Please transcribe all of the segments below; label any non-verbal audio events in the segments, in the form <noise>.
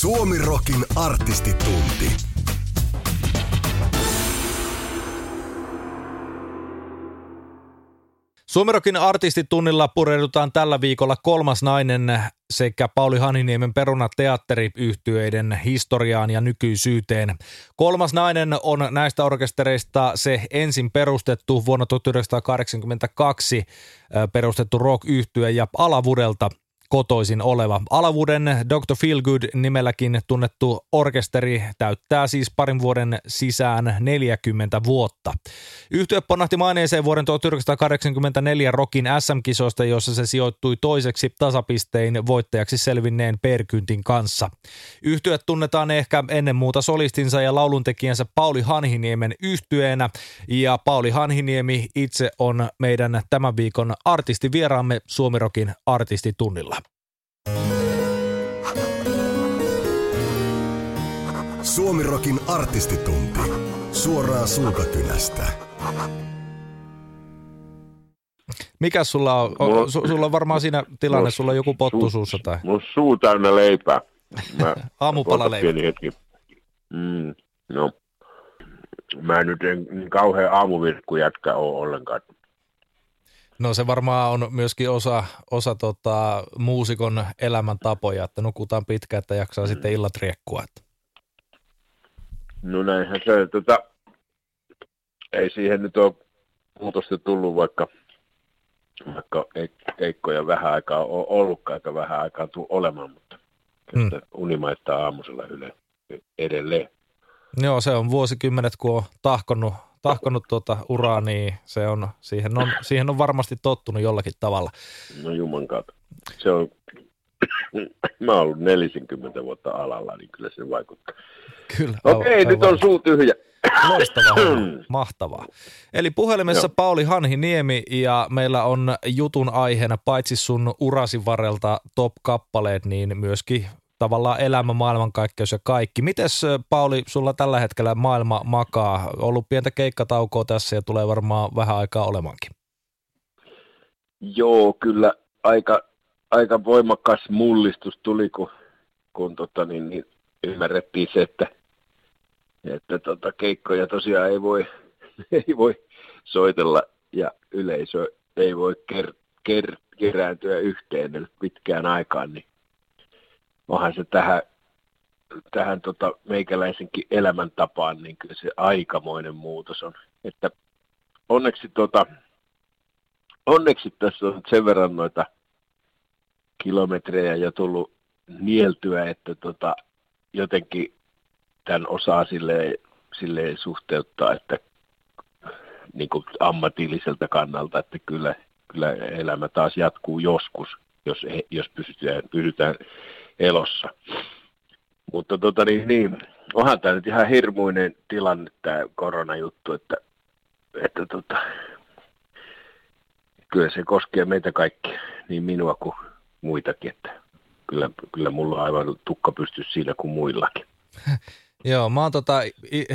Suomirokin artistitunti. Suomerokin artistitunnilla pureudutaan tällä viikolla kolmas nainen sekä Pauli Haniniemen Peruna teatteriyhtyeiden historiaan ja nykyisyyteen. Kolmas nainen on näistä orkestereista se ensin perustettu vuonna 1982 perustettu rock ja Alavudelta kotoisin oleva. Alavuden Dr. Feelgood nimelläkin tunnettu orkesteri täyttää siis parin vuoden sisään 40 vuotta. Yhtye ponnahti maineeseen vuoden 1984 Rokin SM-kisoista, jossa se sijoittui toiseksi tasapistein voittajaksi selvinneen Perkyntin kanssa. Yhtye tunnetaan ehkä ennen muuta solistinsa ja lauluntekijänsä Pauli Hanhiniemen yhtyeenä ja Pauli Hanhiniemi itse on meidän tämän viikon artistivieraamme Suomirokin artistitunnilla. Suomirokin artistitunti. Suoraa suukakynästä. Mikä sulla on? Mulla, su, sulla on varmaan siinä tilanne, mulla, sulla on joku pottu suu, suussa tai? Mulla suu täynnä leipää. <laughs> Aamupala leipää. Pieni hetki. Mm, no, mä nyt en niin kauhean aamuvirkku jätkä ole ollenkaan. No se varmaan on myöskin osa, osa tota, muusikon elämäntapoja, että nukutaan pitkään, että jaksaa mm. sitten illat riekkua. No näinhän se, tota, ei siihen nyt ole muutosta tullut, vaikka, vaikka Eikko ja vähän aikaa on ollutkaan, aika vähän aikaa tuu olemaan, mutta mm. unimaittaa aamusella yle edelleen. Joo, se on vuosikymmenet, kun on tahkonut tahkonut tuota uraa, niin se on, siihen, on, siihen on varmasti tottunut jollakin tavalla. No juman kautta. Se on, mä oon ollut 40 vuotta alalla, niin kyllä se vaikuttaa. Kyllä. Okei, okay, nyt on suu tyhjä. Loistavaa, <clears throat> mahtavaa. Eli puhelimessa Joo. Pauli Hanhi Niemi ja meillä on jutun aiheena paitsi sun urasi varrelta top-kappaleet, niin myöskin tavallaan elämä, maailmankaikkeus ja kaikki. Mites Pauli, sulla tällä hetkellä maailma makaa? Ollut pientä keikkataukoa tässä ja tulee varmaan vähän aikaa olemankin. Joo, kyllä aika, aika voimakas mullistus tuli, kun, kun tota, niin, niin, ymmärrettiin se, että, että tota, keikkoja tosiaan ei voi, <laughs> ei voi soitella ja yleisö ei voi ker, ker, kerääntyä yhteen pitkään aikaan, niin onhan se tähän, tähän tota meikäläisenkin elämäntapaan, niin kyllä se aikamoinen muutos on. Että onneksi, tota, onneksi tässä on sen verran noita kilometrejä jo tullut nieltyä, että tota, jotenkin tämän osaa silleen, silleen suhteuttaa, että niin kuin ammatilliselta kannalta, että kyllä, kyllä elämä taas jatkuu joskus, jos, jos pysytään, pysytään elossa. Mutta tota niin, niin, onhan tämä nyt ihan hirmuinen tilanne tämä koronajuttu, että, että tota, kyllä se koskee meitä kaikkia, niin minua kuin muitakin, että kyllä, kyllä mulla on aivan tukka pysty siinä kuin muillakin. <laughs> Joo, mä oon tota,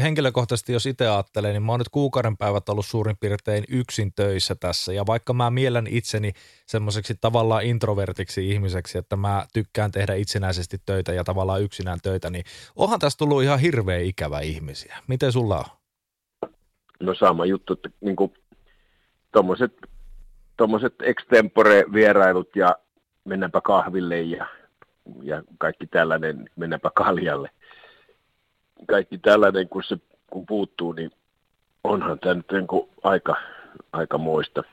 henkilökohtaisesti, jos itse ajattelen, niin mä oon nyt kuukauden päivät ollut suurin piirtein yksin töissä tässä. Ja vaikka mä mielen itseni semmoiseksi tavallaan introvertiksi ihmiseksi, että mä tykkään tehdä itsenäisesti töitä ja tavallaan yksinään töitä, niin onhan tässä tullut ihan hirveä ikävä ihmisiä. Miten sulla on? No sama juttu, että niin tuommoiset extempore-vierailut ja mennäänpä kahville ja, ja kaikki tällainen, mennäänpä kaljalle – kaikki tällainen, kun se kun puuttuu, niin onhan tämä nyt niin kuin aika, aika moista.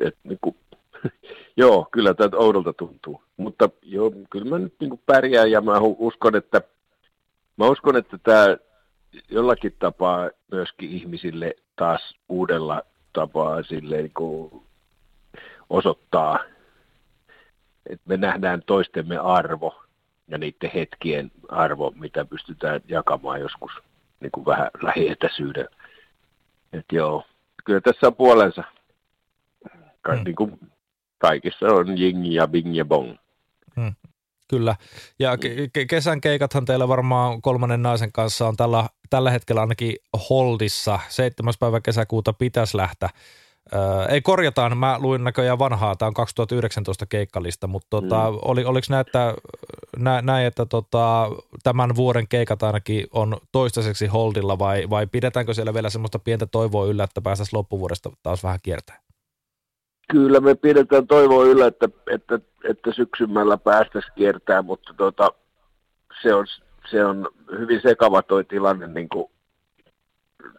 Et niin kuin, <laughs> joo, kyllä tämä oudolta tuntuu. Mutta joo, kyllä mä nyt niin kuin pärjään ja mä uskon, että mä uskon, että tämä jollakin tapaa myöskin ihmisille taas uudella tapaa sille niin osoittaa, että me nähdään toistemme arvo ja niiden hetkien arvo, mitä pystytään jakamaan joskus niin kuin vähän lähietäisyyden. Että joo, kyllä tässä on puolensa. Ka- hmm. niin kuin kaikissa on jing ja bing ja bong. Hmm. Kyllä. Ja ke- kesän keikathan teillä varmaan kolmannen naisen kanssa on tällä, tällä hetkellä ainakin Holdissa. 7. päivä kesäkuuta pitäisi lähteä Öö, ei korjataan, mä luin näköjään vanhaa, tämä on 2019 keikkalista, mutta tota, mm. oli, oliko näitä nä, näin, että tota, tämän vuoden keikat ainakin on toistaiseksi holdilla vai, vai pidetäänkö siellä vielä semmoista pientä toivoa yllä, että päästäisiin loppuvuodesta taas vähän kiertää? Kyllä me pidetään toivoa yllä, että, että, että syksymällä päästäisiin kiertää, mutta tota, se, on, se on hyvin sekava toi tilanne, niin kuin,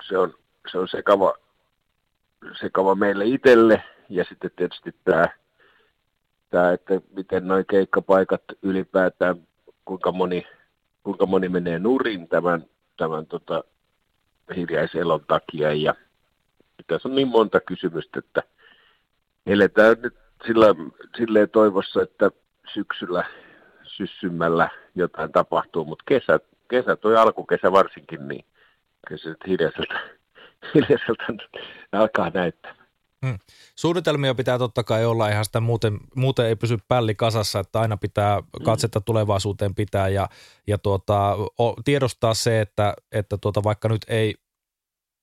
se, on, se on sekava, sekava meille itselle ja sitten tietysti tämä tämä, että miten noin keikkapaikat ylipäätään, kuinka moni, kuinka moni menee nurin tämän, tämän tota, hiljaiselon takia. Ja tässä on niin monta kysymystä, että eletään nyt sillä, silleen toivossa, että syksyllä syssymällä jotain tapahtuu, mutta kesä, kesä toi alkukesä varsinkin, niin kyllä se hiljaiselta, hiljaiselta alkaa näyttää. Hmm. Suunnitelmia pitää totta kai olla, ihan sitä muuten, muuten ei pysy pälli kasassa, että aina pitää hmm. katsetta tulevaisuuteen pitää ja, ja tuota, o, tiedostaa se, että, että tuota, vaikka nyt ei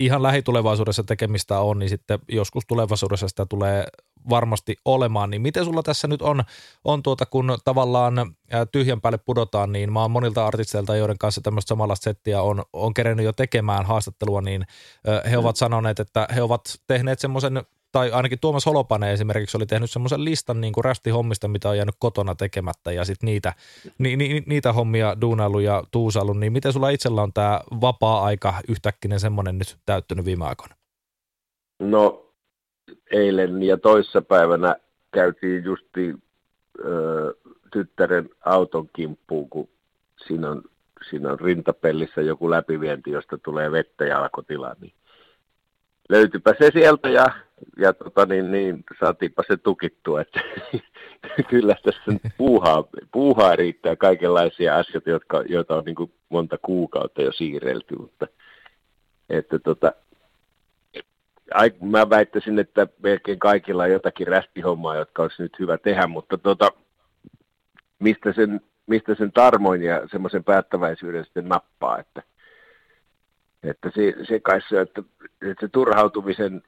ihan lähitulevaisuudessa tekemistä on, niin sitten joskus tulevaisuudessa sitä tulee varmasti olemaan. Niin miten sulla tässä nyt on, on tuota, kun tavallaan tyhjän päälle pudotaan, niin mä oon monilta artisteilta, joiden kanssa tämmöistä samanlaista settiä on, on kerennyt jo tekemään haastattelua, niin he ovat sanoneet, että he ovat tehneet semmoisen tai ainakin Tuomas Holopainen esimerkiksi oli tehnyt semmoisen listan niin kuin rästihommista, mitä on jäänyt kotona tekemättä ja sitten niitä, ni, ni, niitä hommia duunailu ja tuusailu, niin miten sulla itsellä on tämä vapaa-aika yhtäkkinen semmoinen nyt täyttynyt viime aikoina? No eilen ja toissapäivänä käytiin justi tyttären auton kimppuun, kun siinä on, siinä on rintapellissä joku läpivienti, josta tulee vettä ja alkotila, niin löytypä se sieltä ja, ja tota, niin, niin, saatiinpa se tukittua, että <laughs> kyllä tässä puuhaa, puuhaa riittää kaikenlaisia asioita, jotka, joita on niin kuin monta kuukautta jo siirrelty, mutta että tota, mä väittäisin, että melkein kaikilla on jotakin rästihommaa, jotka olisi nyt hyvä tehdä, mutta tota, mistä, sen, mistä sen tarmoin ja semmoisen päättäväisyyden sitten nappaa, että että se, se kai se, että, että se turhautumisen,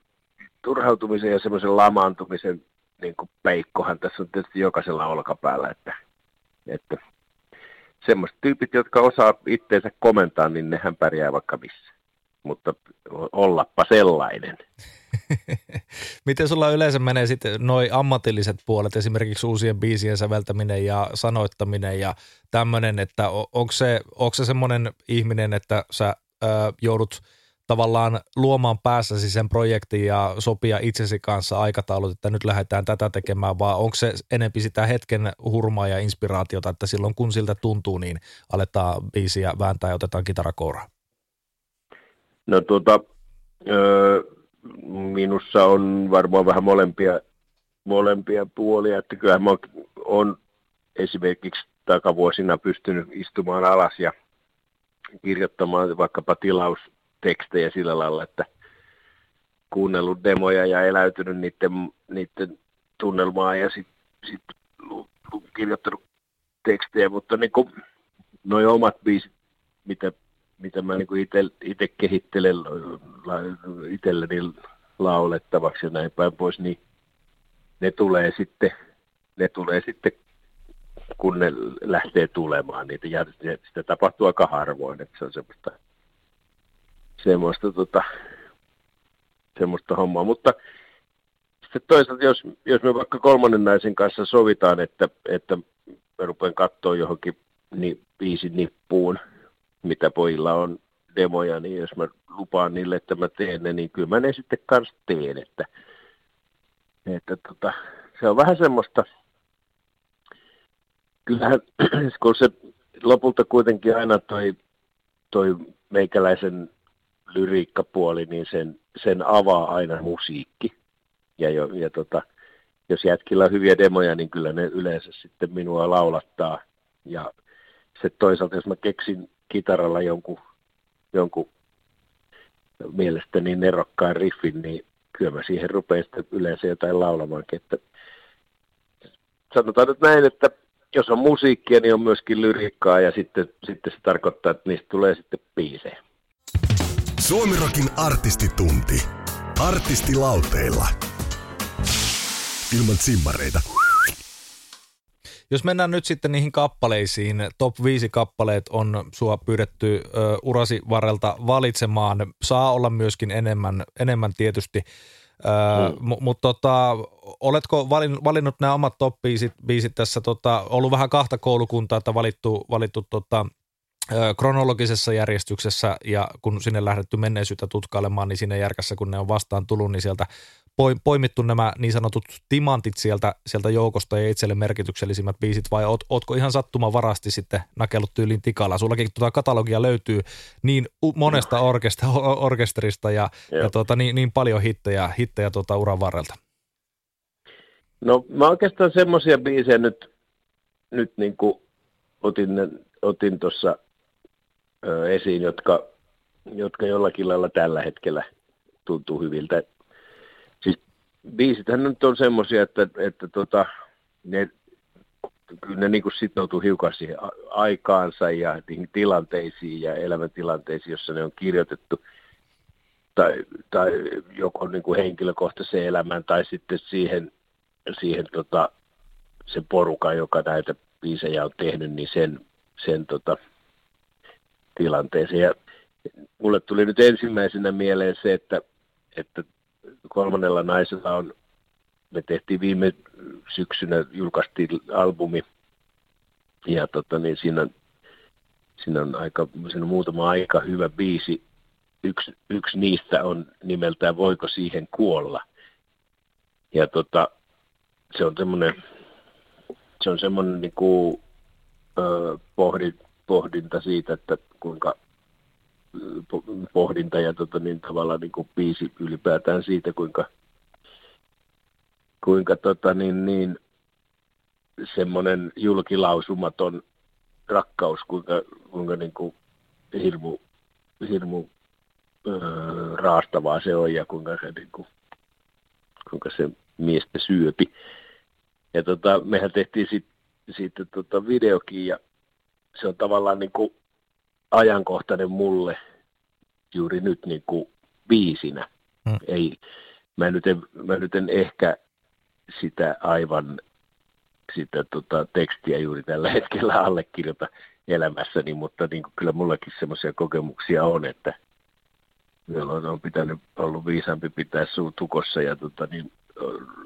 turhautumisen ja semmoisen lamaantumisen niin kuin peikkohan tässä on tietysti jokaisella olkapäällä, että, että semmoiset tyypit, jotka osaa itteensä komentaa, niin nehän pärjää vaikka missä. Mutta ollappa sellainen. <laughs> Miten sulla yleensä menee sitten noi ammatilliset puolet, esimerkiksi uusien biisien säveltäminen ja sanoittaminen ja tämmöinen, että onko se, onko se semmoinen ihminen, että sä ö, joudut tavallaan luomaan päässäsi sen projektin ja sopia itsesi kanssa aikataulut, että nyt lähdetään tätä tekemään, vai onko se enempi sitä hetken hurmaa ja inspiraatiota, että silloin kun siltä tuntuu, niin aletaan biisiä vääntää ja otetaan kitarakouraa? No tuota, minussa on varmaan vähän molempia, molempia puolia, että kyllähän mä oon esimerkiksi takavuosina pystynyt istumaan alas ja kirjoittamaan vaikkapa tilaustekstejä sillä lailla, että kuunnellut demoja ja eläytynyt niiden, niiden tunnelmaa ja sitten sit kirjoittanut tekstejä, mutta niin kuin noi omat biisit, mitä, mitä mä niin itse kehittelen itselleni laulettavaksi ja näin päin pois, niin ne tulee sitten, ne tulee sitten kun ne lähtee tulemaan niitä. Ja sitä tapahtuu aika harvoin, että se on semmoista, semmoista, tota, semmoista hommaa. Mutta sitten toisaalta, jos, jos me vaikka kolmannen naisen kanssa sovitaan, että, että mä rupean katsoa johonkin niin, viisi nippuun, mitä pojilla on demoja, niin jos mä lupaan niille, että mä teen ne, niin kyllä mä ne sitten kanssa teen. Että, että tota, se on vähän semmoista, kyllähän, <clears throat> kun se lopulta kuitenkin aina toi, toi meikäläisen lyriikkapuoli, niin sen, sen avaa aina musiikki. Ja, jo, ja tota, jos jätkillä on hyviä demoja, niin kyllä ne yleensä sitten minua laulattaa. Ja se toisaalta, jos mä keksin kitaralla jonkun, jonkun mielestäni nerokkaan riffin, niin kyllä mä siihen rupean sitten yleensä jotain laulamaankin. Että sanotaan nyt näin, että jos on musiikkia, niin on myöskin lyriikkaa ja sitten, sitten se tarkoittaa, että niistä tulee sitten biisejä. Suomirokin artistitunti. Artistilauteilla. Ilman simmareita. Jos mennään nyt sitten niihin kappaleisiin, top 5 kappaleet on sua pyydetty ö, urasi varrelta valitsemaan. Saa olla myöskin enemmän, enemmän tietysti. Öö, mm. Mutta tota, oletko valin, valinnut nämä omat top biisit, biisit tässä, tota, ollut vähän kahta koulukuntaa, että valittu, valittu tota, kronologisessa järjestyksessä ja kun sinne lähdetty menneisyyttä tutkailemaan, niin sinne järkässä kun ne on vastaan tullut, niin sieltä poimittu nämä niin sanotut timantit sieltä, sieltä joukosta ja itselle merkityksellisimmät biisit vai oot, ootko ihan sattumavarasti sitten nakellut tyyliin tikalla? Sullakin tuota katalogia löytyy niin monesta orkesta, orkesterista ja, ja tuota, niin, niin, paljon hittejä, hittejä tuota uran varrelta. No mä oikeastaan semmoisia biisejä nyt, nyt niin kuin otin, otin tuossa esiin, jotka, jotka jollakin lailla tällä hetkellä tuntuu hyviltä. Siis biisithän nyt on semmoisia, että, että tota, ne, kyllä ne niin kuin sitoutuu hiukan siihen aikaansa ja tilanteisiin ja elämäntilanteisiin, jossa ne on kirjoitettu tai, tai joko niin kuin henkilökohtaiseen elämään tai sitten siihen, siihen tota, sen porukan, joka näitä biisejä on tehnyt, niin sen, sen tota, tilanteeseen. Ja mulle tuli nyt ensimmäisenä mieleen se, että, että kolmannella naisella on, me tehtiin viime syksynä, julkaistiin albumi, ja tota, niin siinä, on, siinä on aika, siinä on muutama aika hyvä biisi. Yksi, yksi niistä on nimeltään Voiko siihen kuolla? Ja tota, se on semmoinen, se on semmoinen niin kuin, ö, pohdin, pohdinta siitä, että kuinka pohdinta ja tota, niin tavallaan niin kuin biisi ylipäätään siitä, kuinka, kuinka tota, niin, niin, semmoinen julkilausumaton rakkaus, kuinka, kuinka niin kuin hirmu, hirmu öö, raastavaa se on ja kuinka se, niin kuin, kuinka se miestä syöpi. Ja tota, mehän tehtiin sitten sit, tota videokin ja se on tavallaan niin kuin ajankohtainen mulle juuri nyt niin kuin biisinä. Hmm. Ei, mä, nyt en, mä nyt en ehkä sitä aivan sitä tota, tekstiä juuri tällä hetkellä allekirjoita elämässäni, mutta niin kuin, kyllä mullakin semmoisia kokemuksia on, että jolloin on pitänyt ollut viisaampi pitää suu tukossa ja tota, niin,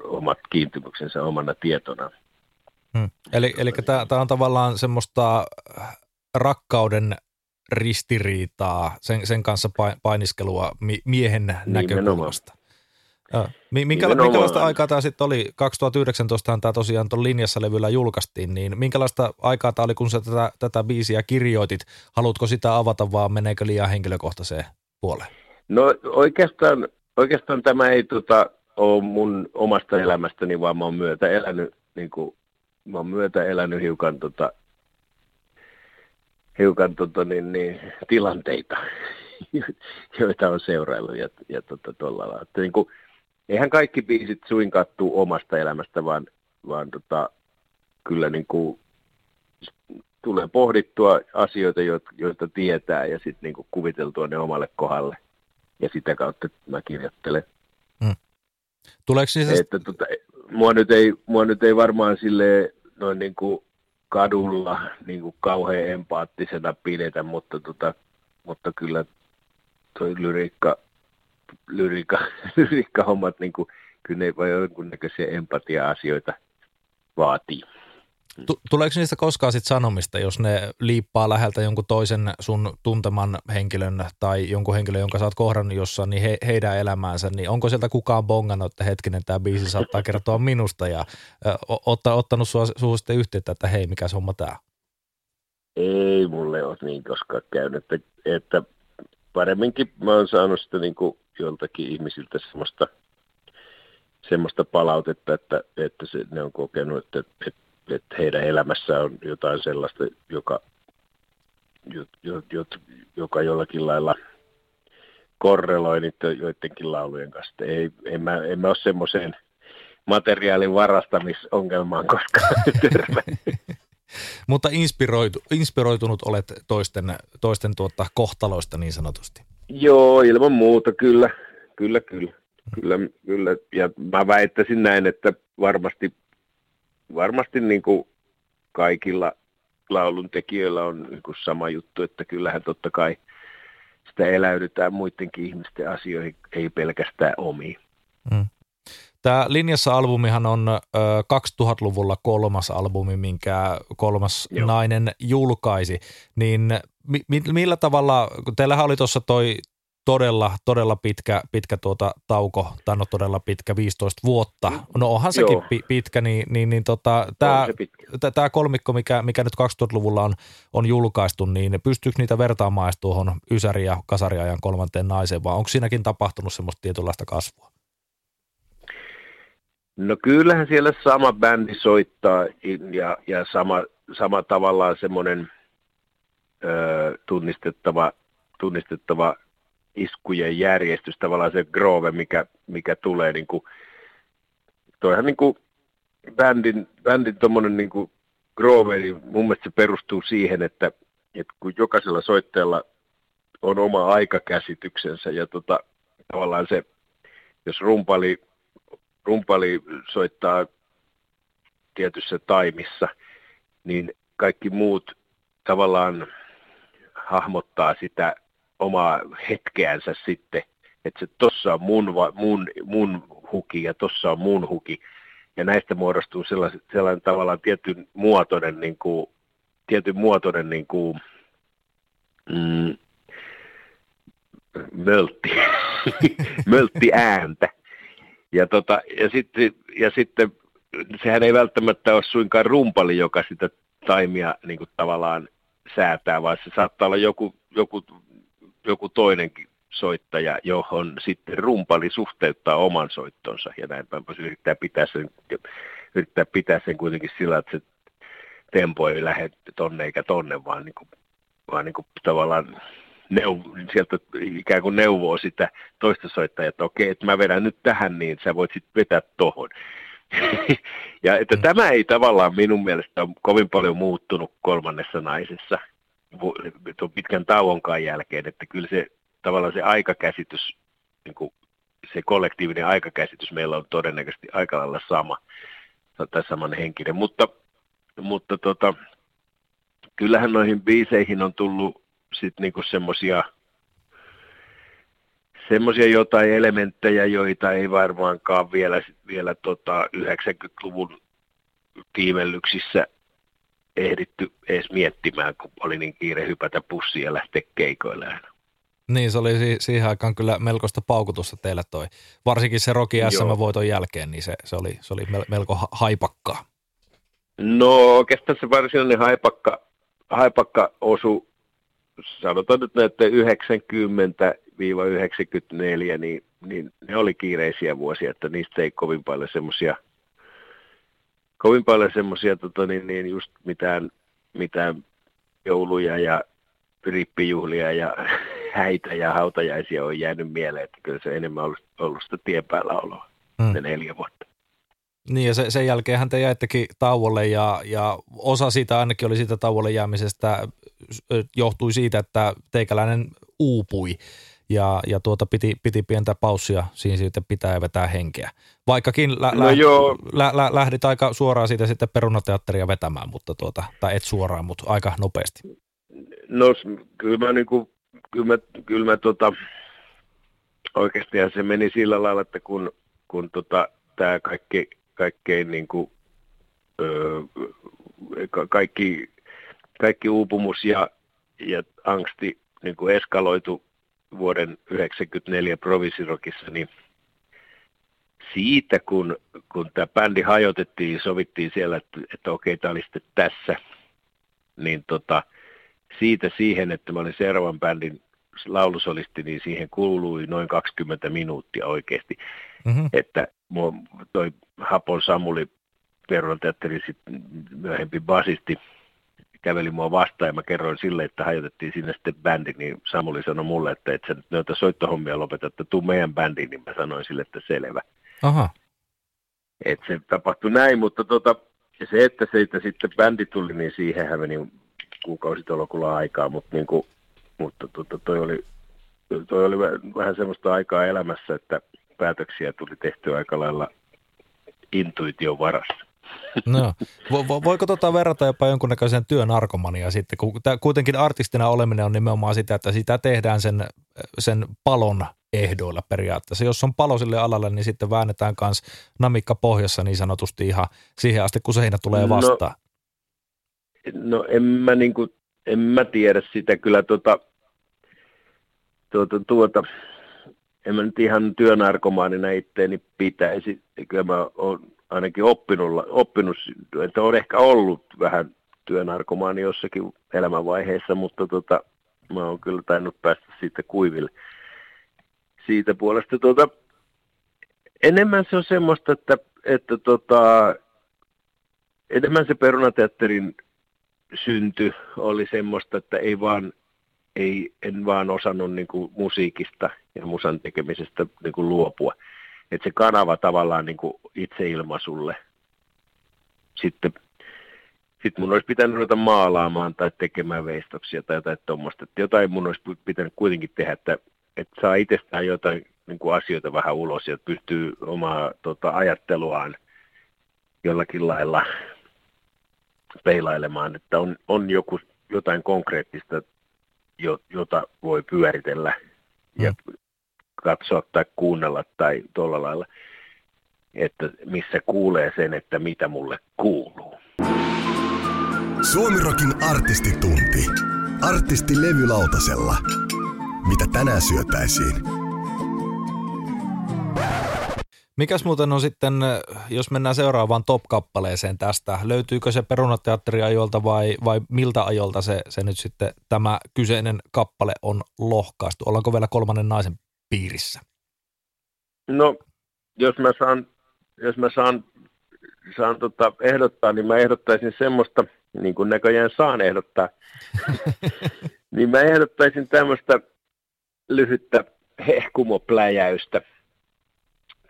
omat kiintymyksensä omana tietona. Hmm. Eli, eli tämä on tavallaan semmoista rakkauden ristiriitaa, sen, sen kanssa painiskelua miehen näkökulmasta. Minkä, minkälaista aikaa tämä sitten oli? 2019 tämä tosiaan tuon linjassa levyllä julkaistiin, niin minkälaista aikaa tämä oli, kun sä tätä, tätä biisiä kirjoitit? Haluatko sitä avata, vaan meneekö liian henkilökohtaiseen puoleen? No oikeastaan, oikeastaan tämä ei tota, ole mun omasta elämästäni, vaan mä oon myötä elänyt, niin kuin, mä oon myötä elänyt hiukan tota, hiukan tota, niin, niin, tilanteita, joita on seuraillut ja, ja tota, tuolla lailla. Että, niin kuin, eihän kaikki biisit suinkaan tuu omasta elämästä, vaan, vaan tota, kyllä niin kuin, tulee pohdittua asioita, joita tietää ja sitten niin kuin, kuviteltua ne omalle kohdalle. Ja sitä kautta mä kirjoittelen. Hmm. Tuleeko siis... Että, tota, mua, nyt ei, mua nyt ei varmaan sille noin niin kuin kadulla niin kuin kauhean empaattisena pidetä, mutta, tota, mutta kyllä toi lyriikka, lyriikka, <laughs> lyriikka hommat, niin kuin, kyllä ne jonkunnäköisiä empatia-asioita vaatii. Tuleeko niistä koskaan sit sanomista, jos ne liippaa läheltä jonkun toisen sun tunteman henkilön tai jonkun henkilön, jonka sä oot kohdannut jossain, niin he, heidän elämäänsä, niin onko sieltä kukaan bongannut, että hetkinen, tämä biisi saattaa kertoa minusta ja ö, otta, ottanut sua, sua sitten yhteyttä, että hei, mikä homma tää? Ei mulle ole niin koskaan käynyt, että, että paremminkin mä oon saanut sitä niin kuin joltakin ihmisiltä semmoista, semmoista palautetta, että, että se, ne on kokenut, että, että että heidän elämässä on jotain sellaista, joka, joka jollakin lailla korreloi niiden joidenkin laulujen kanssa. Ei, en, mä, en mä ole semmoiseen materiaalin varastamisongelmaan koskaan <laughs> törmännyt. Mutta inspiroitu, inspiroitunut olet toisten, toisten tuota, kohtaloista niin sanotusti. Joo, ilman muuta, kyllä. Kyllä, kyllä. Kyllä, kyllä. Ja mä väittäisin näin, että varmasti varmasti niin kuin kaikilla laulun tekijöillä on niin kuin sama juttu, että kyllähän totta kai sitä eläydytään muidenkin ihmisten asioihin, ei pelkästään omiin. Mm. Tämä Linjassa-albumihan on ö, 2000-luvulla kolmas albumi, minkä kolmas Joo. nainen julkaisi. Niin mi- millä tavalla, kun teillähän oli tuossa toi todella, todella pitkä, pitkä tuota tauko, tai no todella pitkä, 15 vuotta. No onhan sekin Joo. pitkä, niin, niin, niin tota, tämä, tämä kolmikko, mikä, mikä nyt 2000-luvulla on, on julkaistu, niin pystyykö niitä vertaamaan tuohon Ysäri- ja Kasariajan kolmanteen naiseen, vai onko siinäkin tapahtunut semmoista tietynlaista kasvua? No kyllähän siellä sama bändi soittaa ja, ja sama, sama tavallaan semmoinen ö, tunnistettava, tunnistettava iskujen järjestys, tavallaan se groove, mikä, mikä tulee niin kuin, toihan niin kuin bändin, bändin tommonen niin groove, niin mun mielestä se perustuu siihen, että, että kun jokaisella soittajalla on oma aikakäsityksensä ja tota, tavallaan se, jos rumpali, rumpali soittaa tietyssä taimissa, niin kaikki muut tavallaan hahmottaa sitä omaa hetkeänsä sitten, että se tossa on mun, mun, mun huki ja tossa on mun huki. Ja näistä muodostuu sellainen, sellainen tavallaan tietyn muotoinen, niin kuin, tietyn muotoinen niin kuin, mm, möltti, <laughs> möltti ääntä. Ja, tota, ja, sitten, ja sitten sehän ei välttämättä ole suinkaan rumpali, joka sitä taimia niin kuin tavallaan säätää, vaan se saattaa olla joku, joku joku toinenkin soittaja, johon sitten rumpali suhteuttaa oman soittonsa ja näin päin pois yrittää pitää sen, yrittää pitää sen kuitenkin sillä, että se tempo ei lähde tonne eikä tonne, vaan, niin kuin, vaan niin kuin tavallaan neuv- sieltä ikään kuin neuvoo sitä toista soittajaa, että okei, että mä vedän nyt tähän, niin sä voit sitten vetää tohon. <laughs> ja että mm. tämä ei tavallaan minun mielestä ole kovin paljon muuttunut kolmannessa naisessa tuon pitkän tauonkaan jälkeen, että kyllä se tavallaan se aikakäsitys, niin kuin se kollektiivinen aikakäsitys meillä on todennäköisesti aika lailla sama tai samanhenkinen, mutta, mutta tota, kyllähän noihin biiseihin on tullut sitten niinku semmoisia semmoisia jotain elementtejä, joita ei varmaankaan vielä, vielä tota 90-luvun tiimellyksissä ehditty edes miettimään, kun oli niin kiire hypätä pussiin ja lähteä keikoille Niin, se oli si- siihen aikaan kyllä melkoista paukutusta teillä toi. Varsinkin se Roki SM-voiton jälkeen, niin se, se oli, se oli melko ha- haipakkaa. No oikeastaan se varsinainen haipakka, haipakka osu, sanotaan nyt näette 90-94, niin, niin ne oli kiireisiä vuosia, että niistä ei kovin paljon semmoisia – kovin paljon semmoisia tota, niin, niin just mitään, mitään jouluja ja rippijuhlia ja <laughs> häitä ja hautajaisia on jäänyt mieleen, että kyllä se enemmän ollut, ollut sitä tien päällä oloa se neljä vuotta. Niin ja se, sen jälkeen te jäittekin tauolle ja, ja osa siitä ainakin oli siitä tauolle jäämisestä johtui siitä, että teikäläinen uupui ja, ja tuota piti, piti pientä paussia siinä sitten pitää ja vetää henkeä. Vaikkakin lä, no lä, lä, lä, lähdit aika suoraan siitä sitten perunateatteria vetämään, mutta tuota, tai et suoraan, mutta aika nopeasti. No kyllä mä, niin kuin, kyllä mä, kyllä mä tota, oikeasti se meni sillä lailla, että kun, kun tota, tämä kaikki, kaikkein niin kuin, öö, kaikki, kaikki uupumus ja, ja angsti niin kuin eskaloitu vuoden 1994 Provisirokissa, niin siitä, kun, kun tämä bändi hajotettiin, sovittiin siellä, että, että okei, tämä oli sitten tässä, niin tota, siitä siihen, että mä olin seuraavan bändin laulusolisti, niin siihen kuului noin 20 minuuttia oikeasti. Mm-hmm. Että mua, toi Hapon Samuli, Perron teatterin myöhempi basisti, käveli mua vastaan ja mä kerroin sille, että hajotettiin sinne sitten bändi, niin Samuli sanoi mulle, että et sä nyt noita soittohommia lopeta, että tuu meidän bändiin, niin mä sanoin sille, että selvä. Aha. Et se tapahtui näin, mutta tota, ja se, että siitä sitten bändi tuli, niin siihen meni kuukausitolokulla aikaa, mutta, niin kuin, mutta tota, toi, oli, toi oli vähän semmoista aikaa elämässä, että päätöksiä tuli tehty aika lailla intuition varassa. No, vo, voiko tota verrata jopa jonkunnäköiseen työnarkomaniaan sitten, kun kuitenkin artistina oleminen on nimenomaan sitä, että sitä tehdään sen, sen palon ehdoilla periaatteessa. Jos on palo sille alalle, niin sitten väännetään myös namikka pohjassa niin sanotusti ihan siihen asti, kun seinä tulee no, vastaan. No, no en mä, niin kuin, en mä tiedä sitä kyllä tuota, tuota, tuota, en mä nyt ihan työnarkomaanina itteeni pitäisi. Kyllä mä oon ainakin oppinut, oppinut, että on ehkä ollut vähän työnarkomaani jossakin elämänvaiheessa, mutta tota, mä oon kyllä tainnut päästä siitä kuiville. Siitä puolesta tota, enemmän se on semmoista, että, että tota, enemmän se perunateatterin synty oli semmoista, että ei vaan, ei, en vaan osannut niin kuin musiikista ja musan tekemisestä niin kuin luopua että se kanava tavallaan niin kuin itseilmaisulle. Sitten sitten mun olisi pitänyt ruveta maalaamaan tai tekemään veistoksia tai jotain tuommoista. Jotain mun olisi pitänyt kuitenkin tehdä, että, että saa itsestään jotain niin kuin asioita vähän ulos ja pystyy omaa tota, ajatteluaan jollakin lailla peilailemaan, että on, on joku, jotain konkreettista, jota voi pyöritellä ja mm katsoa tai kuunnella tai tuolla lailla, että missä kuulee sen, että mitä mulle kuuluu. Suomirokin artistitunti. Artisti levylautasella. Mitä tänään syötäisiin? Mikäs muuten on sitten, jos mennään seuraavaan top-kappaleeseen tästä, löytyykö se perunateatteriajolta vai, vai miltä ajolta se, se nyt sitten tämä kyseinen kappale on lohkaistu? Ollaanko vielä kolmannen naisen piirissä? No, jos mä saan, jos mä saan, saan tota ehdottaa, niin mä ehdottaisin semmoista, niin kuin näköjään saan ehdottaa, <laughs> niin mä ehdottaisin tämmöistä lyhyttä hehkumopläjäystä.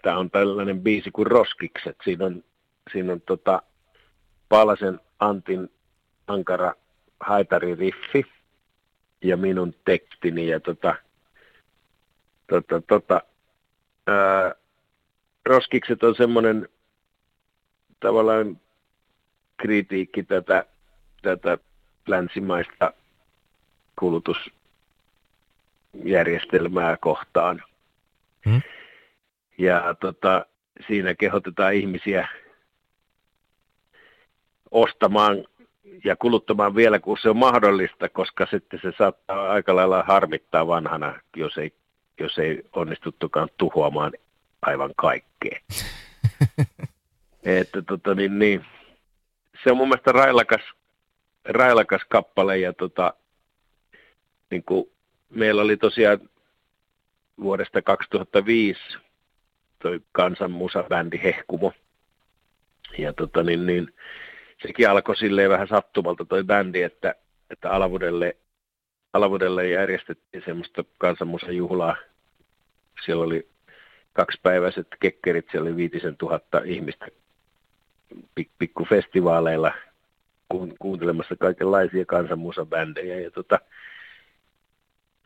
Tämä on tällainen biisi kuin Roskikset. Siinä on, siinä on tota Palasen Antin ankara haitaririffi ja minun tekstini. Ja tota, tota, tota, ää, roskikset on semmoinen tavallaan kritiikki tätä, tätä länsimaista kulutusjärjestelmää kohtaan. Hmm. Ja tota, siinä kehotetaan ihmisiä ostamaan ja kuluttamaan vielä, kun se on mahdollista, koska sitten se saattaa aika lailla harmittaa vanhana, jos ei jos ei onnistuttukaan tuhoamaan aivan kaikkea. <laughs> että tota, niin, niin, se on mun mielestä railakas, railakas kappale ja tota, niin kuin meillä oli tosiaan vuodesta 2005 toi kansanmusabändi Hehkumo. Ja tota, niin, niin, sekin alkoi silleen vähän sattumalta toi bändi, että, että Alavudelle Alavudelle järjestettiin semmoista kansanmusajuhlaa. Siellä oli kaksipäiväiset kekkerit, siellä oli viitisen tuhatta ihmistä pik- pikkufestivaaleilla kuuntelemassa kaikenlaisia kansanmusabändejä. Ja tota,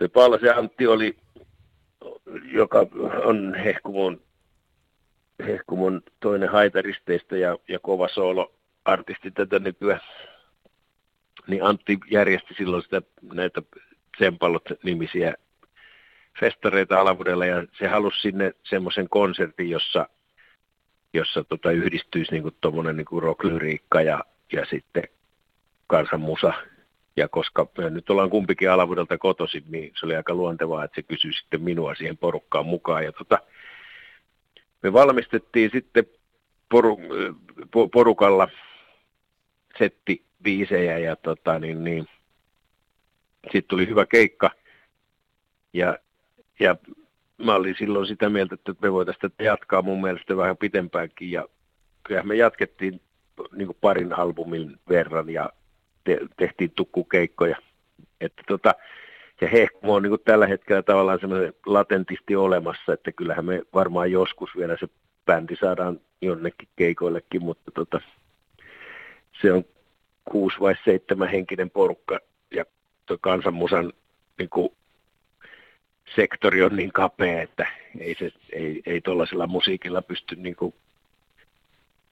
Paalas ja Antti oli, joka on Hehkumon, Hehkumon toinen haitaristeista ja, ja kova soolo artisti tätä nykyään niin Antti järjesti silloin sitä, näitä Tsempalot-nimisiä festareita Alavudella ja se halusi sinne semmoisen konsertin, jossa, jossa tota yhdistyisi niin tuommoinen niin rocklyriikka ja, ja sitten kansanmusa. Ja koska nyt ollaan kumpikin Alavudelta kotoisin, niin se oli aika luontevaa, että se kysyi sitten minua siihen porukkaan mukaan. Ja tota, me valmistettiin sitten poru, porukalla setti biisejä ja tota, niin, niin, sitten tuli hyvä keikka ja, ja mä olin silloin sitä mieltä, että me voitaisiin jatkaa mun mielestä vähän pitempäänkin ja kyllä me jatkettiin niin parin albumin verran ja te, tehtiin tukkukeikkoja. Että tota, se hehkumo on niin kuin tällä hetkellä tavallaan semmoinen latentisti olemassa, että kyllähän me varmaan joskus vielä se bändi saadaan jonnekin keikoillekin, mutta tota, se on kuusi vai seitsemän henkinen porukka ja tuo kansanmusan niin kuin, sektori on niin kapea, että ei, se, ei, ei tuollaisella musiikilla pysty niin kuin,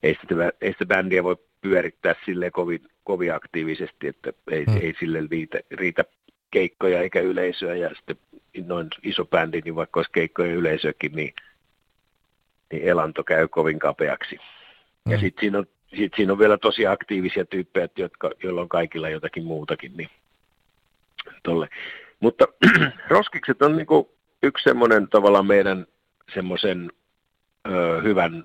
ei sitä, ei sitä bändiä voi pyörittää sille kovin, kovin aktiivisesti, että ei, hmm. ei sille riitä, riitä keikkoja eikä yleisöä ja sitten noin iso bändi, niin vaikka olisi keikkoja ja yleisöäkin, niin, niin elanto käy kovin kapeaksi. Hmm. Ja sitten siinä, on, sit siinä on vielä tosi aktiivisia tyyppejä, jotka, joilla on kaikilla jotakin muutakin. Niin tolle. Mutta <clears throat> roskikset on niinku yksi semmoinen tavallaan meidän semmoisen hyvän,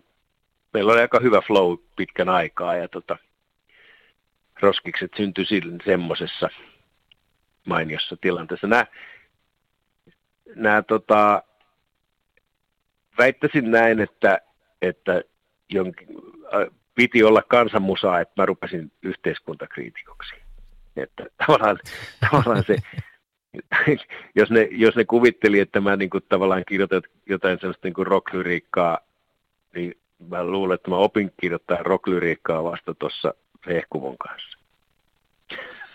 meillä oli aika hyvä flow pitkän aikaa ja tota, roskikset syntyi semmoisessa mainiossa tilanteessa. Nämä, nämä tota, väittäisin näin, että, että jonkin, äh, piti olla kansanmusaa, että mä rupesin yhteiskuntakriitikoksi. Että tavallaan, <laughs> tavallaan se, <laughs> jos, ne, jos ne kuvitteli, että mä niin kuin, tavallaan kirjoitan jotain sellaista niin rocklyriikkaa, niin mä luulen, että mä opin kirjoittaa rocklyriikkaa vasta tuossa Hehkumon kanssa.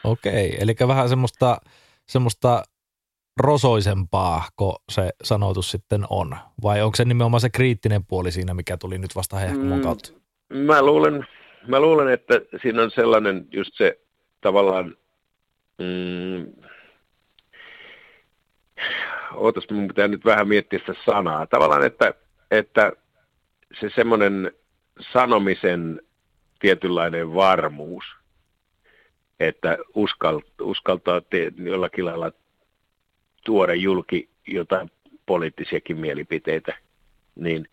Okei, eli vähän semmoista, semmoista rosoisempaa, kun se sanotus sitten on? Vai onko se nimenomaan se kriittinen puoli siinä, mikä tuli nyt vasta hehkumon mm, kautta? Mm, mä, luulen, mä luulen, että siinä on sellainen just se tavallaan, mm, ootas, mun pitää nyt vähän miettiä sitä sanaa. Tavallaan, että, että se semmoinen sanomisen tietynlainen varmuus, että uskal, uskaltaa te, jollakin lailla tuoda julki jotain poliittisiakin mielipiteitä, niin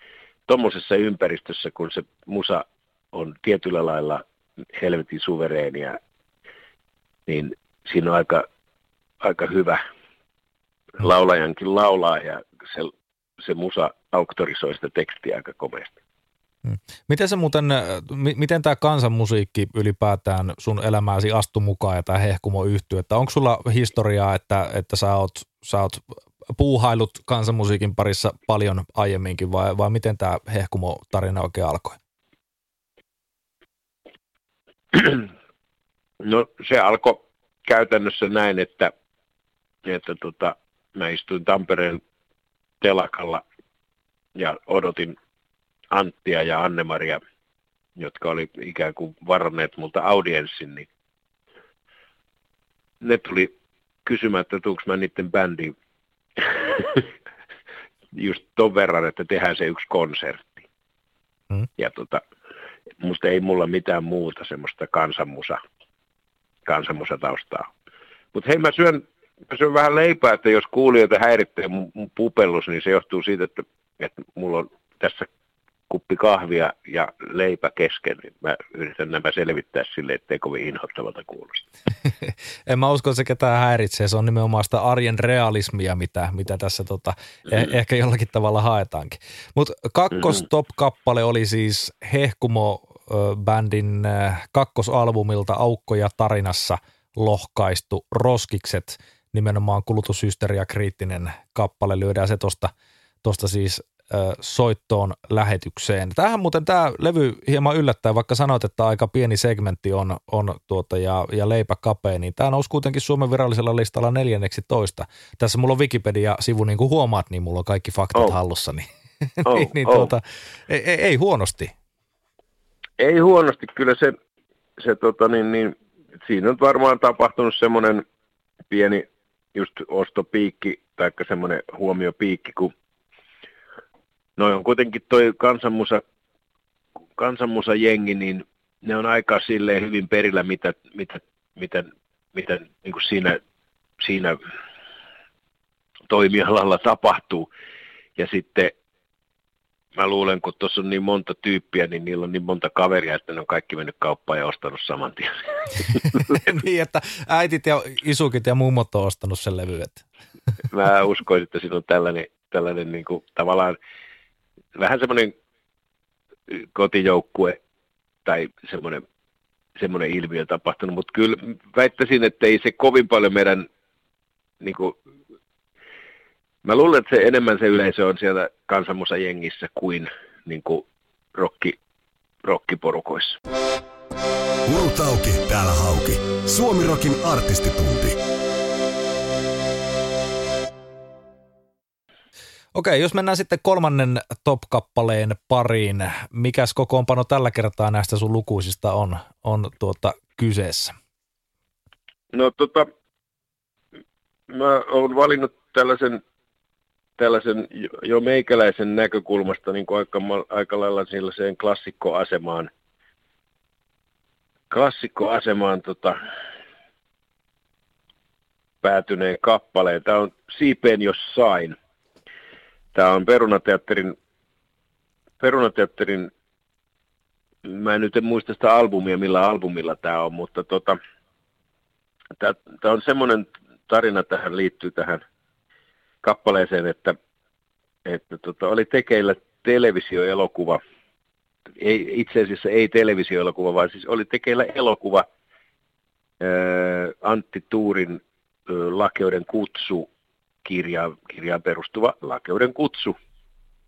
tuommoisessa ympäristössä, kun se musa on tietyllä lailla helvetin suvereenia, niin siinä on aika, aika hyvä laulajankin laulaa ja se, se musa auktorisoi sitä tekstiä aika komeasti. Hmm. Miten se muuten, miten tämä kansanmusiikki ylipäätään sun elämääsi astu mukaan ja tämä hehkumo yhtyy, että onko sulla historiaa, että, että sä, oot, sä oot puuhailut kansanmusiikin parissa paljon aiemminkin vai, vai miten tämä hehkumo tarina oikein alkoi? <clears throat> No se alkoi käytännössä näin, että, että tota, mä istuin Tampereen telakalla ja odotin Anttia ja Annemaria, jotka oli ikään kuin varanneet multa audienssin, niin ne tuli kysymään, että tuuks mä niiden bändiin <laughs> just ton verran, että tehdään se yksi konsertti. Mm. Ja tota, musta ei mulla mitään muuta semmoista kansanmusa, kansanmusataustaa. Mutta hei, mä syön se on vähän leipää, että jos kuulijoita häiritsee mun, mun pupellus, niin se johtuu siitä, että, että mulla on tässä kuppi kahvia ja leipä kesken. Niin mä yritän nämä selvittää sille, ettei kovin inhottavalta kuulosta. <laughs> en mä usko, että se ketään häiritsee. Se on nimenomaan sitä arjen realismia, mitä, mitä tässä tota, mm-hmm. eh, ehkä jollakin tavalla haetaankin. Mutta kakkostop-kappale oli siis Hehkumo-bändin kakkosalbumilta Aukkoja tarinassa lohkaistu Roskikset – nimenomaan kulutushysteria kriittinen kappale. Lyödään se tuosta tosta siis soittoon lähetykseen. Tähän muuten tämä levy hieman yllättää, vaikka sanoit, että aika pieni segmentti on, on tuota, ja, ja leipä kapea, niin tämä nousi kuitenkin Suomen virallisella listalla neljänneksi toista. Tässä mulla on Wikipedia-sivu, niin kuin huomaat, niin mulla on kaikki faktat oh. hallussa, niin, oh, <laughs> niin, niin oh. tuota, ei, ei, ei, huonosti. Ei huonosti, kyllä se, se tota, niin, niin, siinä on varmaan tapahtunut semmoinen pieni just ostopiikki tai semmoinen huomiopiikki, kun noin on kuitenkin toi kansanmusa, kansanmusa jengi, niin ne on aika silleen hyvin perillä, mitä, mitä, mitä, mitä niin kuin siinä, siinä toimialalla tapahtuu. Ja sitten mä luulen, kun tuossa on niin monta tyyppiä, niin niillä on niin monta kaveria, että ne on kaikki mennyt kauppaan ja ostanut saman tien. <laughs> niin, että äitit ja isukit ja mummot on ostanut sen levy. mä uskoisin, että siinä on tällainen, tällainen niin kuin, tavallaan vähän semmoinen kotijoukkue tai semmoinen, semmoinen ilmiö tapahtunut, mutta kyllä väittäisin, että ei se kovin paljon meidän niin kuin, Mä luulen, että se enemmän se yleisö on siellä kansanmusa jengissä kuin, niin kuin rokki, rokkiporukoissa. Urut auki, täällä hauki. Suomirokin artistitunti. Okei, jos mennään sitten kolmannen top-kappaleen pariin, mikäs kokoonpano tällä kertaa näistä sun lukuisista on, on tuota kyseessä? No tota, mä oon valinnut tällaisen, tällaisen jo meikäläisen näkökulmasta niin kuin aika, aika lailla sellaiseen klassikkoasemaan, klassikkoasemaan tota, päätyneen kappaleen. Tämä on Siipeen jos sain. Tämä on Perunateatterin, Perunateatterin mä en nyt en muista sitä albumia, millä albumilla tämä on, mutta tota, tämä on semmoinen tarina tähän liittyy tähän kappaleeseen, että, että tota, oli tekeillä televisioelokuva, ei, itse asiassa ei televisioelokuva, vaan siis oli tekeillä elokuva ää, Antti Tuurin ää, Lakeuden kutsu kirjaan, kirjaan perustuva Lakeuden kutsu.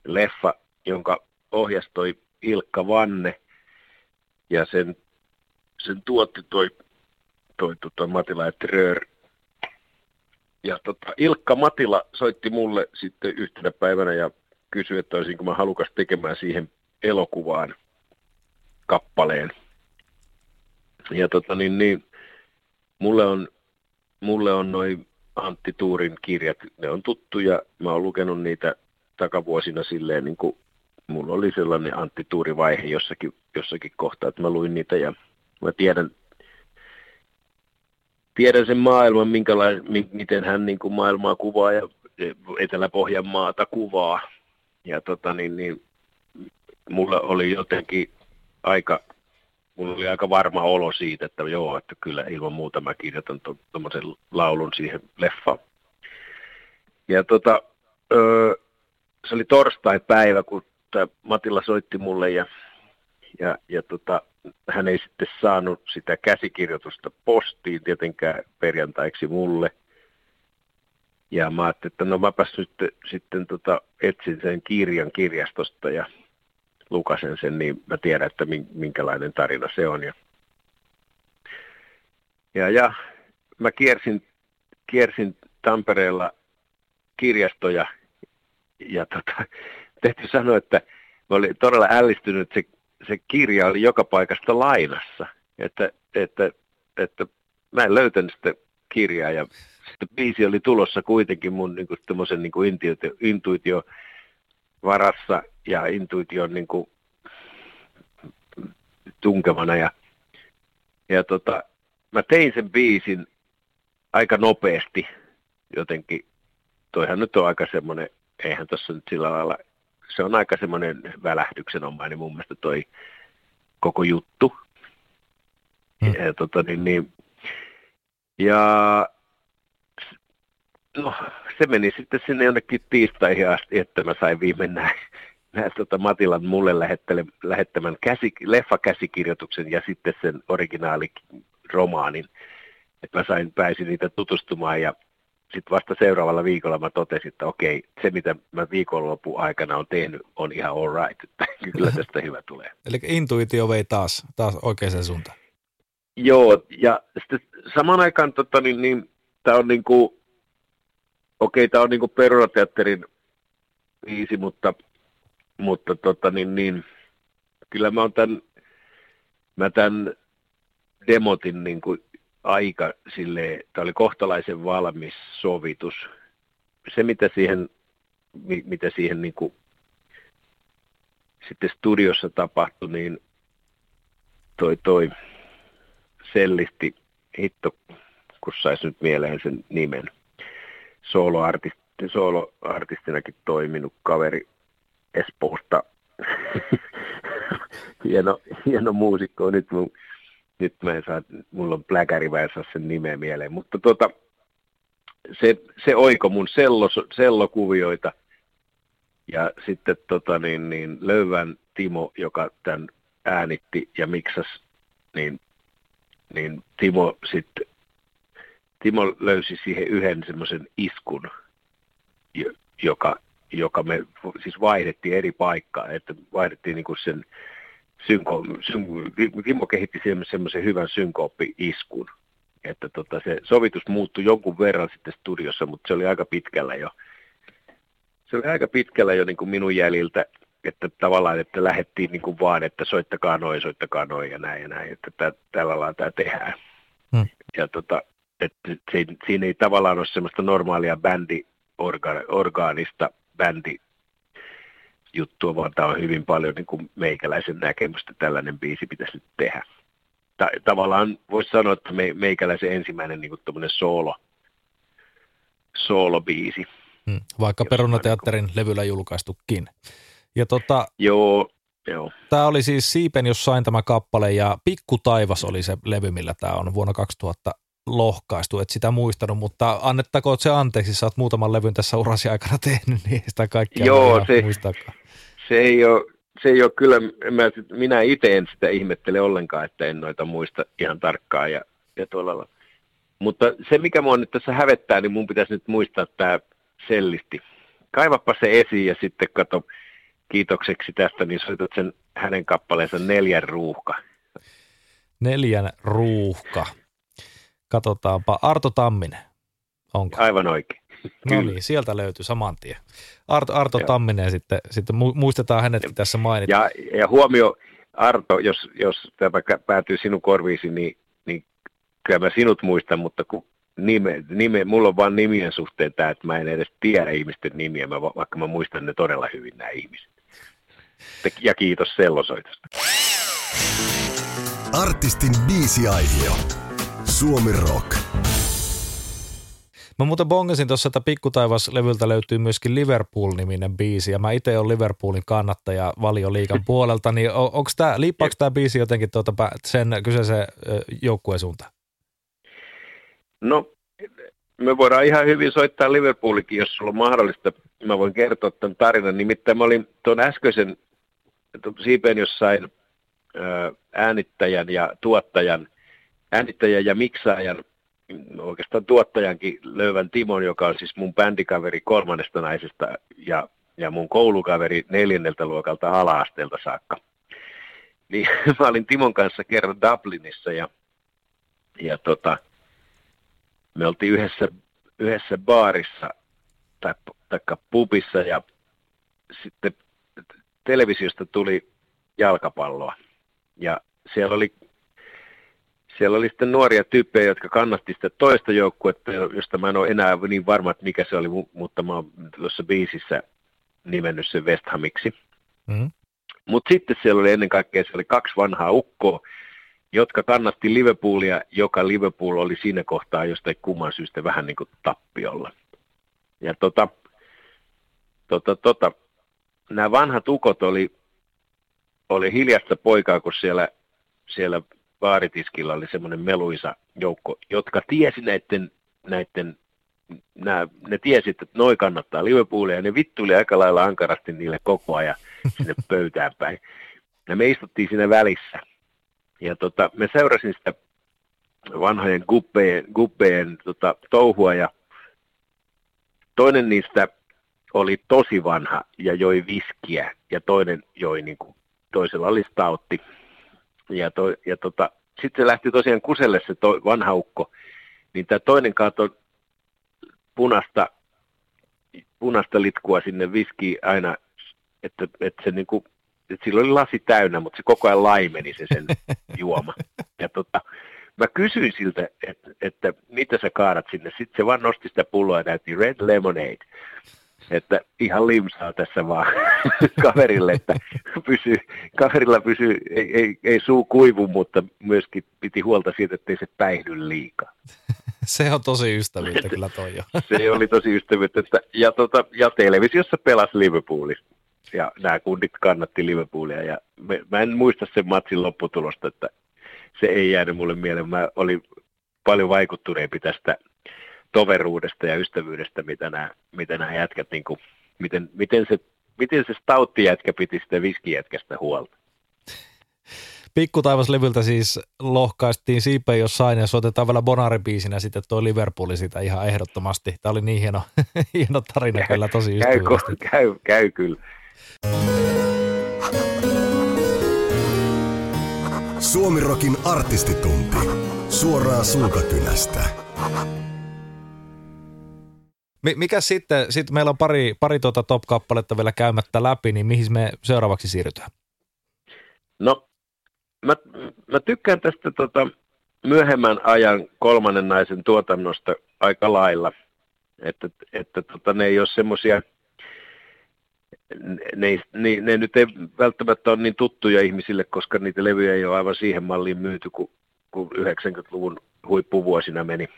Leffa, jonka ohjastoi Ilkka Vanne. Ja sen, sen tuotti toi, toi tota Matila ja Tröör ja tota, Ilkka Matila soitti mulle sitten yhtenä päivänä ja kysyi, että olisinko mä halukas tekemään siihen elokuvaan kappaleen. Ja tota, niin, niin, mulle on, mulle on noin Antti Tuurin kirjat, ne on tuttuja. Mä oon lukenut niitä takavuosina silleen, niin kuin mulla oli sellainen Antti Tuuri vaihe jossakin, jossakin kohtaa, että mä luin niitä ja mä tiedän, tiedän sen maailman, miten hän niin kuin maailmaa kuvaa ja Etelä-Pohjanmaata kuvaa. Ja tota, niin, niin, mulla oli jotenkin aika, mulla oli aika varma olo siitä, että joo, että kyllä ilman muuta mä kirjoitan tuommoisen to, laulun siihen leffaan. Ja tota, öö, se oli torstai-päivä, kun Matilla soitti mulle ja, ja, ja tota, hän ei sitten saanut sitä käsikirjoitusta postiin tietenkään perjantaiksi mulle. Ja mä ajattelin, että no mäpäs nyt sitten tota, etsin sen kirjan kirjastosta ja lukasen sen, niin mä tiedän, että minkälainen tarina se on. Ja, ja, ja mä kiersin, kiersin Tampereella kirjastoja ja tota, <laughs> täytyy sanoa, että mä olin todella ällistynyt, että se se kirja oli joka paikasta lainassa. Että, että, että mä en löytänyt sitä kirjaa ja sitten biisi oli tulossa kuitenkin mun niin kuin, niin kuin intuitio, intuitio varassa ja intuition niin kuin, tunkemana. Ja, ja tota, mä tein sen biisin aika nopeasti jotenkin. Toihan nyt on aika semmoinen, eihän tuossa nyt sillä lailla se on aika semmoinen välähdyksenomainen mun mielestä toi koko juttu. Hmm. Ja, tota, niin, niin, ja no, se meni sitten sinne jonnekin tiistaihin asti, että mä sain viimein näin, <laughs> näin tota Matilan mulle lähettämän käsi, leffakäsikirjoituksen ja sitten sen originaaliromaanin. Että mä sain, pääsin niitä tutustumaan ja sitten vasta seuraavalla viikolla mä totesin, että okei, se mitä mä viikonlopun aikana on tehnyt on ihan all right, <laughs> että kyllä tästä hyvä tulee. Eli intuitio vei taas, taas oikeaan suuntaan. Joo, ja sitten samaan aikaan tota, niin, niin, tämä on niin kuin, okei, tämä on niin Perunateatterin viisi, mutta, mutta tota, niin, niin, kyllä mä tämän, mä tämän demotin niin kuin aika sille, tämä oli kohtalaisen valmis sovitus. Se, mitä siihen, mitä siihen niin kuin sitten studiossa tapahtui, niin toi, toi sellisti, hitto, kun saisi nyt mieleen sen nimen, soloartisti, soloartistinakin toiminut kaveri Espoosta, <laughs> hieno, hieno muusikko, nyt mun nyt mä en saa, mulla on pläkäri, mä en saa sen nimeä mieleen, mutta tota, se, se oiko mun sello, sellokuvioita, ja sitten tota, niin, niin, Löyvän Timo, joka tämän äänitti ja miksas, niin, niin Timo sitten, Timo löysi siihen yhden semmoisen iskun, joka, joka me siis vaihdettiin eri paikkaa, että vaihdettiin niin kuin sen synko, syn, Kimmo kehitti semmoisen hyvän synkooppi-iskun, että tota, se sovitus muuttui jonkun verran sitten studiossa, mutta se oli aika pitkällä jo. se oli aika pitkällä jo niin kuin minun jäljiltä, että tavallaan, että lähdettiin niin kuin vaan, että soittakaa noin, soittakaa noin ja näin ja näin, että tää, tällä lailla tämä tehdään. Hmm. Ja tota, että se, siinä ei tavallaan ole semmoista normaalia bändiorgaanista bändi juttua, vaan tämä on hyvin paljon niin kuin meikäläisen näkemystä, tällainen biisi pitäisi nyt tehdä. Ta- tavallaan voisi sanoa, että me, meikäläisen ensimmäinen niin kuin soolo, soolobiisi. Hmm, vaikka Perunateatterin niin kuin... levyllä julkaistukin. Ja tota, joo, joo. Tämä oli siis Siipen jossain tämä kappale ja Pikku taivas oli se levy, millä tämä on vuonna 2000 lohkaistu, et sitä muistanut, mutta annettako se anteeksi, sä oot muutaman levyn tässä urasi aikana <laughs> tehnyt, niin sitä kaikkea Joo, se, se, ei ole, se ei ole kyllä, mä, minä itse en sitä ihmettele ollenkaan, että en noita muista ihan tarkkaan ja, ja tuolla Mutta se, mikä mua nyt tässä hävettää, niin mun pitäisi nyt muistaa tämä sellisti. Kaivappa se esiin ja sitten kato, kiitokseksi tästä, niin soitat sen hänen kappaleensa Neljän ruuhka. Neljän ruuhka. Katsotaanpa. Arto Tamminen. Onko? Aivan oikein. No niin, sieltä löytyy saman tien. Arto, Arto Tamminen sitten, sitten muistetaan hänetkin tässä mainita. Ja, ja huomio, Arto, jos, jos tämä päätyy sinun korviisi, niin, niin kyllä mä sinut muistan, mutta kun nime, nime, mulla on vain nimien suhteen tämä, että mä en edes tiedä ihmisten nimiä, mä, vaikka mä muistan ne todella hyvin nämä ihmiset. Ja kiitos sellosoitosta. Artistin biisiaihio. Suomi Rock. Mä muuten bongasin tuossa, että Pikkutaivas-levyltä löytyy myöskin Liverpool-niminen biisi, ja mä itse olen Liverpoolin kannattaja liikan <laughs> puolelta, niin on, onko tämä, liippaako tämä biisi jotenkin tuota, sen kyseisen joukkueen suuntaan? No, me voidaan ihan hyvin soittaa Liverpoolikin, jos sulla on mahdollista. Mä voin kertoa tämän tarinan. Nimittäin mä olin tuon äskeisen siipeen jossain äänittäjän ja tuottajan äänittäjän ja miksaajan, oikeastaan tuottajankin Löyvän Timon, joka on siis mun bändikaveri kolmannesta naisesta ja, ja mun koulukaveri neljänneltä luokalta ala-asteelta saakka. Niin <laughs> mä olin Timon kanssa kerran Dublinissa ja, ja tota, me oltiin yhdessä, yhdessä baarissa tai, tai pubissa ja sitten televisiosta tuli jalkapalloa. Ja siellä oli siellä oli sitten nuoria tyyppejä, jotka kannatti sitä toista joukkuetta, josta mä en ole enää niin varma, että mikä se oli, mutta mä oon tuossa biisissä nimennyt sen West Hamiksi. Mm-hmm. Mutta sitten siellä oli ennen kaikkea siellä oli kaksi vanhaa ukkoa, jotka kannatti Liverpoolia, joka Liverpool oli siinä kohtaa jostain kumman syystä vähän niin kuin tappiolla. Ja tota, tota, tota, nämä vanhat ukot oli, oli hiljasta poikaa, kun siellä, siellä baaritiskillä oli semmoinen meluisa joukko, jotka tiesi näiden, näiden nää, ne tiesi, että noi kannattaa Liverpoolia, ja ne vittuli aika lailla ankarasti niille koko ajan <laughs> sinne pöytään päin. Ja me istuttiin siinä välissä. Ja tota, me seurasin sitä vanhojen guppeen, guppeen tota, touhua, ja toinen niistä oli tosi vanha ja joi viskiä, ja toinen joi niin kuin, toisella oli stautti ja, to, ja tota, sitten se lähti tosiaan kuselle se to, vanha ukko, niin tämä toinen kaatoi punasta, punasta litkua sinne viski aina, että, että se niinku, että sillä oli lasi täynnä, mutta se koko ajan laimeni se sen <laughs> juoma. Ja tota, mä kysyin siltä, että, että mitä sä kaadat sinne. Sitten se vaan nosti sitä pulloa ja näytti Red Lemonade että ihan limsaa tässä vaan <laughs> kaverille, että pysyy, kaverilla pysyy, ei, ei, ei suu kuivu, mutta myöskin piti huolta siitä, että ei se päihdy liikaa. <laughs> se on tosi ystävyyttä kyllä toi jo. <laughs> se oli tosi ystävyyttä, että, ja, tota, ja televisiossa pelasi Liverpoolissa. Ja nämä kundit kannatti Liverpoolia ja me, mä en muista sen matsin lopputulosta, että se ei jäänyt mulle mieleen. Mä olin paljon vaikuttuneempi tästä toveruudesta ja ystävyydestä, mitä nämä, mitä nämä jätkät, niin kuin, miten, miten, se, miten se stauttijätkä piti sitä viskijätkästä huolta. Pikkutaivaslevyltä siis lohkaistiin siipe jossain ja soitetaan vielä Bonari-biisinä sitten tuo Liverpooli sitä ihan ehdottomasti. Tämä oli niin hieno, <laughs> hieno tarina kyllä tosi käy, käy, käy kyllä. Suomirokin artistitunti. Suoraan sulkakynästä. Mikä sitten, sitten meillä on pari, pari tuota top-kappaletta vielä käymättä läpi, niin mihin me seuraavaksi siirrytään? No, mä, mä tykkään tästä tota, myöhemmän ajan kolmannen naisen tuotannosta aika lailla, että, että tota, ne ei ole semmoisia, ne, ne, ne nyt ei välttämättä ole niin tuttuja ihmisille, koska niitä levyjä ei ole aivan siihen malliin myyty, kun, kun 90-luvun huippuvuosina meni.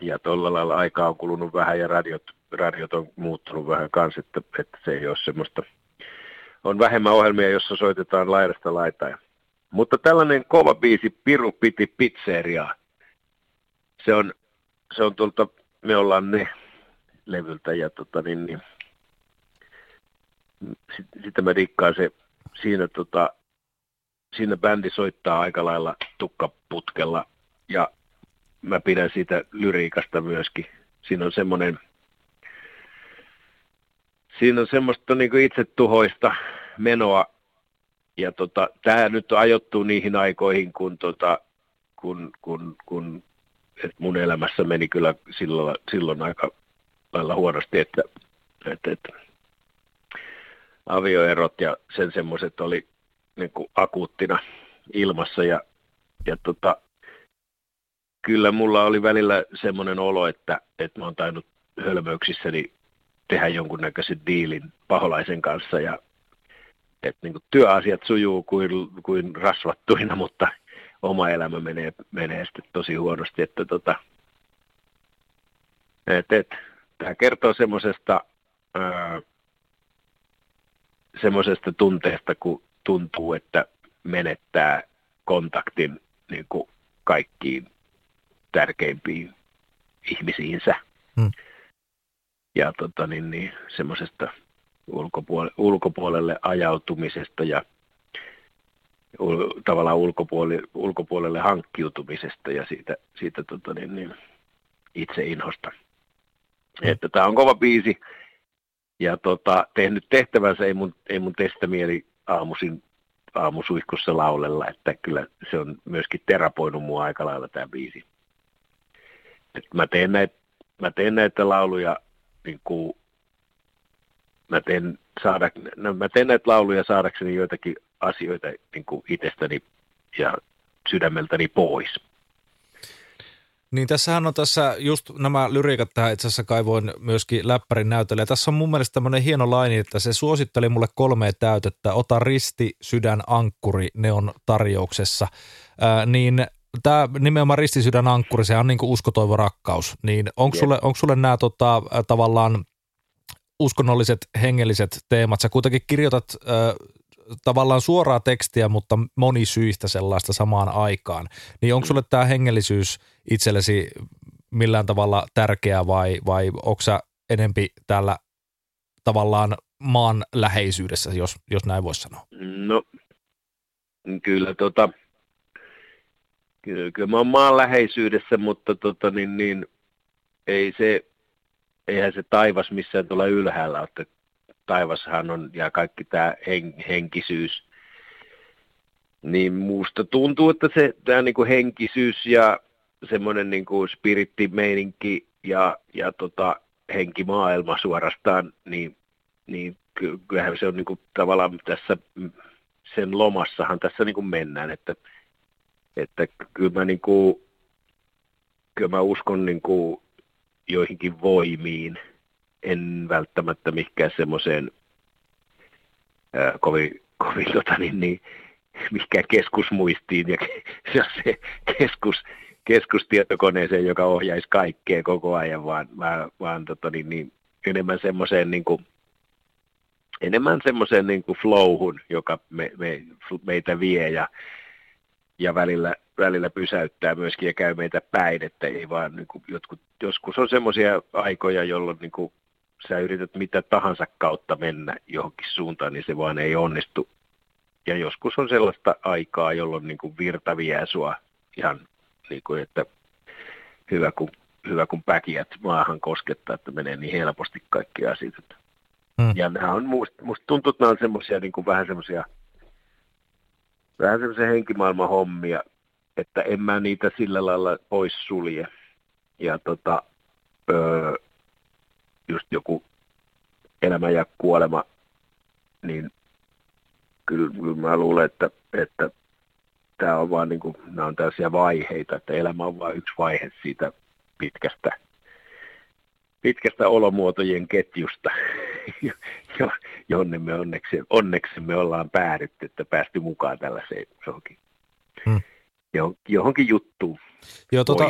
Ja tuolla lailla aikaa on kulunut vähän ja radiot, radiot on muuttunut vähän kanssa, että, että se ei ole semmoista. On vähemmän ohjelmia, jossa soitetaan laidasta laitaan. Mutta tällainen kova biisi, Piru piti pizzeriaa, se on, se on tuolta, me ollaan ne levyltä ja tota niin, niin sitä mä rikkaan se, siinä, tota, siinä bändi soittaa aika lailla tukkaputkella ja mä pidän siitä lyriikasta myöskin. Siinä on semmoinen, siinä on semmoista niin itsetuhoista menoa ja tota, tämä nyt ajoittuu niihin aikoihin, kun, tota, kun, kun, kun et mun elämässä meni kyllä silloin, silloin aika lailla huonosti, että, että, että avioerot ja sen semmoiset oli niin kuin akuuttina ilmassa ja, ja tota, kyllä mulla oli välillä semmoinen olo, että, että mä oon tainnut hölmöyksissäni tehdä jonkunnäköisen diilin paholaisen kanssa ja että niin kuin työasiat sujuu kuin, kuin rasvattuina, mutta oma elämä menee, menee sitten tosi huonosti, että tota, et, et, tämä kertoo semmoisesta semmoisesta tunteesta, kun tuntuu, että menettää kontaktin niin kuin kaikkiin tärkeimpiin ihmisiinsä. Hmm. Ja tota, niin, niin, semmoisesta ulkopuolelle, ulkopuolelle ajautumisesta ja ul, tavallaan ulkopuolelle, ulkopuolelle hankkiutumisesta ja siitä, siitä tota, niin, niin, inhosta. Mm. Että tämä on kova biisi ja tota, tehnyt tehtävänsä, ei mun, ei mun testä mieli aamuisin aamusuihkussa laulella, että kyllä se on myöskin terapoinut mua aika lailla tämä biisi. Et mä, teen näitä, mä teen näitä lauluja niin kuin mä teen, saada, no, mä teen näitä lauluja saadakseni joitakin asioita niin kuin itsestäni ja sydämeltäni pois. Niin tässähän on tässä just nämä lyriikat tähän itse asiassa kaivoin myöskin läppärin näytölle. Ja tässä on mun mielestä tämmöinen hieno laini, että se suositteli mulle kolme täytettä. Ota risti, sydän, ankkuri, ne on tarjouksessa. Ää, niin tämä nimenomaan ristisydän ankkuri, se on niin kuin uskotoivo rakkaus. Niin onko sulle, onko sulle nämä tota, tavallaan uskonnolliset, hengelliset teemat. Sä kuitenkin kirjoitat äh, tavallaan suoraa tekstiä, mutta monisyistä sellaista samaan aikaan. Niin onko sulle tämä hengellisyys itsellesi millään tavalla tärkeä vai, vai onko sä enempi täällä tavallaan maan läheisyydessä, jos, jos näin voisi sanoa? No, kyllä tota, kyllä, kyllä mä oon maan läheisyydessä, mutta tota, niin, niin, ei se, eihän se taivas missään tuolla ylhäällä että taivashan on ja kaikki tämä hen, henkisyys. Niin muusta tuntuu, että se tämä niinku henkisyys ja semmoinen niinku spirittimeininki ja, ja tota, henkimaailma suorastaan, niin, niin kyllähän se on niinku tavallaan tässä sen lomassahan tässä niinku mennään, että, että kyllä mä, niinku, kyllä mä uskon niinku joihinkin voimiin, en välttämättä mikään semmoiseen kovin, kovin tota, niin, niin, mikään keskusmuistiin ja se, <laughs> se keskus, keskustietokoneeseen, joka ohjaisi kaikkea koko ajan, vaan, vaan, vaan tota, niin, niin, enemmän semmoiseen niin kuin, enemmän semmoiseen niin kuin flowhun, joka me, me, meitä vie ja, ja välillä välillä pysäyttää myöskin ja käy meitä päin, että ei vaan niin kuin jotkut, joskus on semmoisia aikoja, jolloin niin kuin sä yrität mitä tahansa kautta mennä johonkin suuntaan, niin se vaan ei onnistu. Ja joskus on sellaista aikaa, jolloin niin kuin virta vie sua ihan niin kuin, että hyvä kun, hyvä kun päkiät maahan koskettaa, että menee niin helposti kaikki asiat. Hmm. Ja nämä on, musta, musta tuntuu, että nämä on semmoisia niin kuin vähän semmoisia vähän semmoisia henkimaailman hommia, että en mä niitä sillä lailla pois sulje. Ja tota, öö, just joku elämä ja kuolema, niin kyllä, kyllä mä luulen, että, että tämä on vaan niin kuin, nämä on tällaisia vaiheita, että elämä on vain yksi vaihe siitä pitkästä, pitkästä olomuotojen ketjusta, <laughs> jonne me onneksi, onneksi me ollaan päädytty, että päästy mukaan tällaiseen johonkin, hmm. johonkin juttuun. Joo, tota,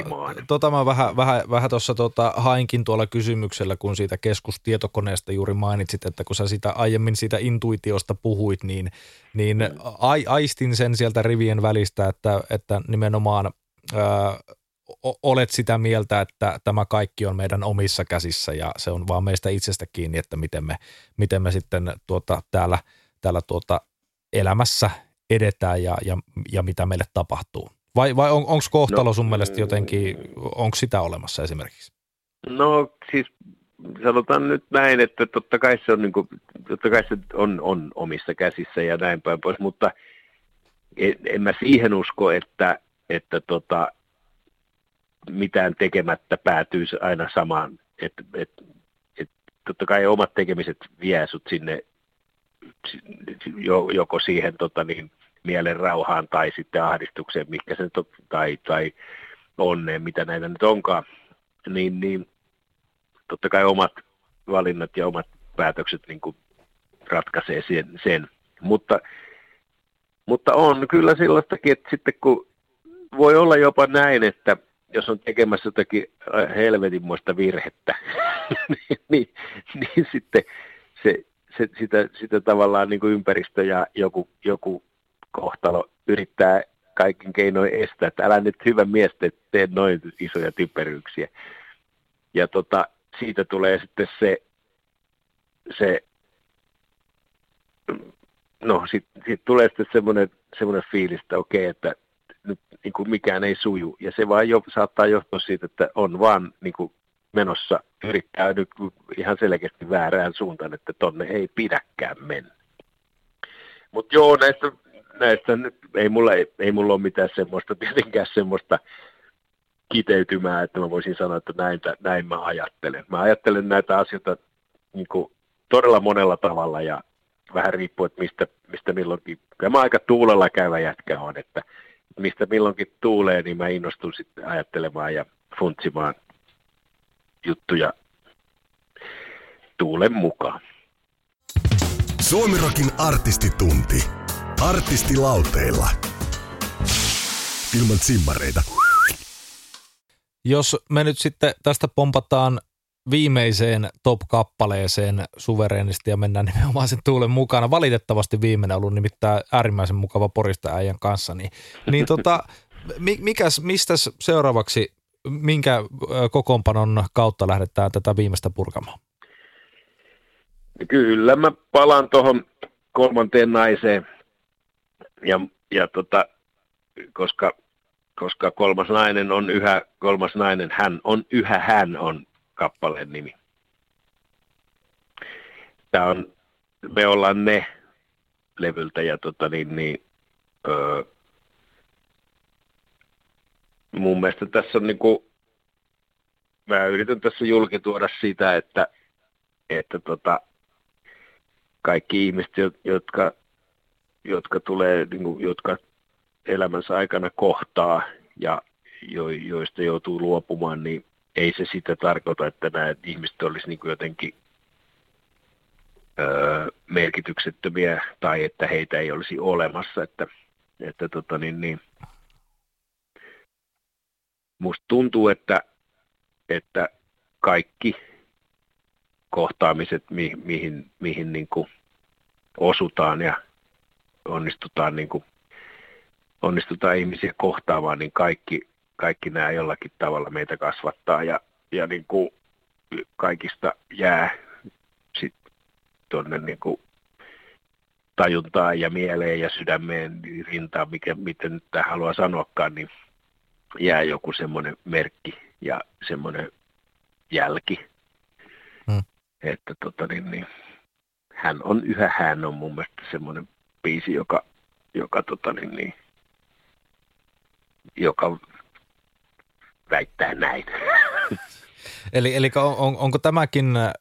tota mä vähän, vähän, vähän tuossa tota, hainkin tuolla kysymyksellä, kun siitä keskustietokoneesta juuri mainitsit, että kun sä sitä aiemmin siitä intuitiosta puhuit, niin, niin mm. a, aistin sen sieltä rivien välistä, että, että nimenomaan ää, olet sitä mieltä, että tämä kaikki on meidän omissa käsissä ja se on vaan meistä itsestä kiinni, että miten me, miten me sitten tuota, täällä, täällä tuota, elämässä edetään ja, ja, ja mitä meille tapahtuu. Vai, vai on, onko kohtalo no, sun mielestä jotenkin, onko sitä olemassa esimerkiksi? No siis sanotaan nyt näin, että totta kai se on, niin kuin, totta kai se on, on omissa käsissä ja näin päin pois, mutta en, en mä siihen usko, että, että tota, mitään tekemättä päätyy aina samaan. Et, et, et, totta kai omat tekemiset vie sut sinne joko siihen tota niin, mielen rauhaan tai sitten ahdistukseen, mikä se to, tai, tai onneen, mitä näitä nyt onkaan, niin, niin totta kai omat valinnat ja omat päätökset niin kuin ratkaisee sen, sen. Mutta, mutta on kyllä sellaistakin, että sitten kun voi olla jopa näin, että jos on tekemässä jotakin äh, helvetinmoista virhettä, <laughs> niin, niin, niin sitten se, se, sitä, sitä tavallaan niin kuin ympäristö ja joku, joku kohtalo yrittää kaikin keinoin estää, että älä nyt hyvä mies tee noin isoja typeryyksiä. Ja tota, siitä tulee sitten se, se no sitten sit tulee sitten semmoinen, semmoinen fiilis, että okei, että nyt niin kuin mikään ei suju. Ja se vaan jo, saattaa johtua siitä, että on vaan niin kuin menossa, yrittää nyt ihan selkeästi väärään suuntaan, että tonne ei pidäkään mennä. Mutta joo, näistä näistä nyt ei mulla, ei, ei mulla ole mitään semmoista, tietenkään semmoista kiteytymää, että mä voisin sanoa, että näin, näin mä ajattelen. Mä ajattelen näitä asioita niin kuin todella monella tavalla ja vähän riippuu, että mistä, mistä milloinkin, ja mä aika tuulella käyvä jätkä on, että mistä milloinkin tuulee, niin mä innostun sitten ajattelemaan ja funtsimaan juttuja tuulen mukaan. Suomirokin artistitunti. Artisti lauteilla. Ilman simmareita. Jos me nyt sitten tästä pompataan viimeiseen top-kappaleeseen suvereenisti ja mennään <laughs> nimenomaan sen tuulen mukana. Valitettavasti viimeinen ollut nimittäin äärimmäisen mukava porista äijän kanssa. Niin, niin tota, mikäs, mistä seuraavaksi, minkä kokoonpanon kautta lähdetään tätä viimeistä purkamaan? Kyllä mä palaan tuohon kolmanteen naiseen, ja, ja tota, koska, koska kolmas nainen on yhä, kolmas nainen, hän on yhä hän on kappaleen nimi. Tämä on, me ollaan ne levyltä ja tota niin, niin öö, mun mielestä tässä on niinku, mä yritän tässä julkituoda sitä, että, että tota, kaikki ihmiset, jotka jotka, tulee, niin kuin, jotka elämänsä aikana kohtaa ja jo, joista joutuu luopumaan, niin ei se sitä tarkoita, että nämä ihmiset olisi niin jotenkin öö, merkityksettömiä tai että heitä ei olisi olemassa. Että, että tota niin, niin, musta tuntuu, että, että kaikki kohtaamiset, mi, mihin, mihin niin kuin osutaan ja onnistutaan, niin kuin, onnistutaan ihmisiä kohtaamaan, niin kaikki, kaikki nämä jollakin tavalla meitä kasvattaa ja, ja niin kuin kaikista jää sitten tuonne niin kuin tajuntaan ja mieleen ja sydämeen rintaan, mikä, miten nyt tämä haluaa sanoakaan, niin jää joku semmoinen merkki ja semmoinen jälki. Hmm. Että tota niin, niin, hän on yhä hän on mun mielestä semmoinen biisi, joka, joka, tota, niin, niin, joka väittää näin. <laughs> eli, eli on, on, onko tämäkin äh,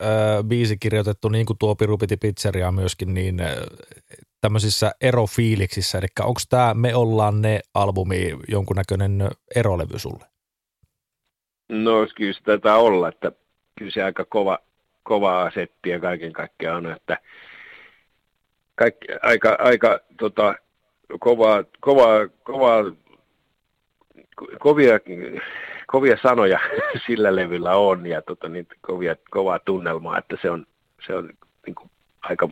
biisi kirjoitettu niin kuin tuo Piru piti pizzeria myöskin niin äh, tämmöisissä erofiiliksissä, eli onko tämä Me ollaan ne albumi jonkunnäköinen erolevy sulle? No kyllä se taitaa olla, että kyllä se aika kova, kovaa settiä kaiken kaikkiaan on, että kaikki, aika, aika tota, kovaa, kovaa, kovaa, kovia, kovia sanoja <laughs> sillä levyllä on ja tota, niin, kovia, kovaa tunnelmaa, että se on, se on niin kuin, aika,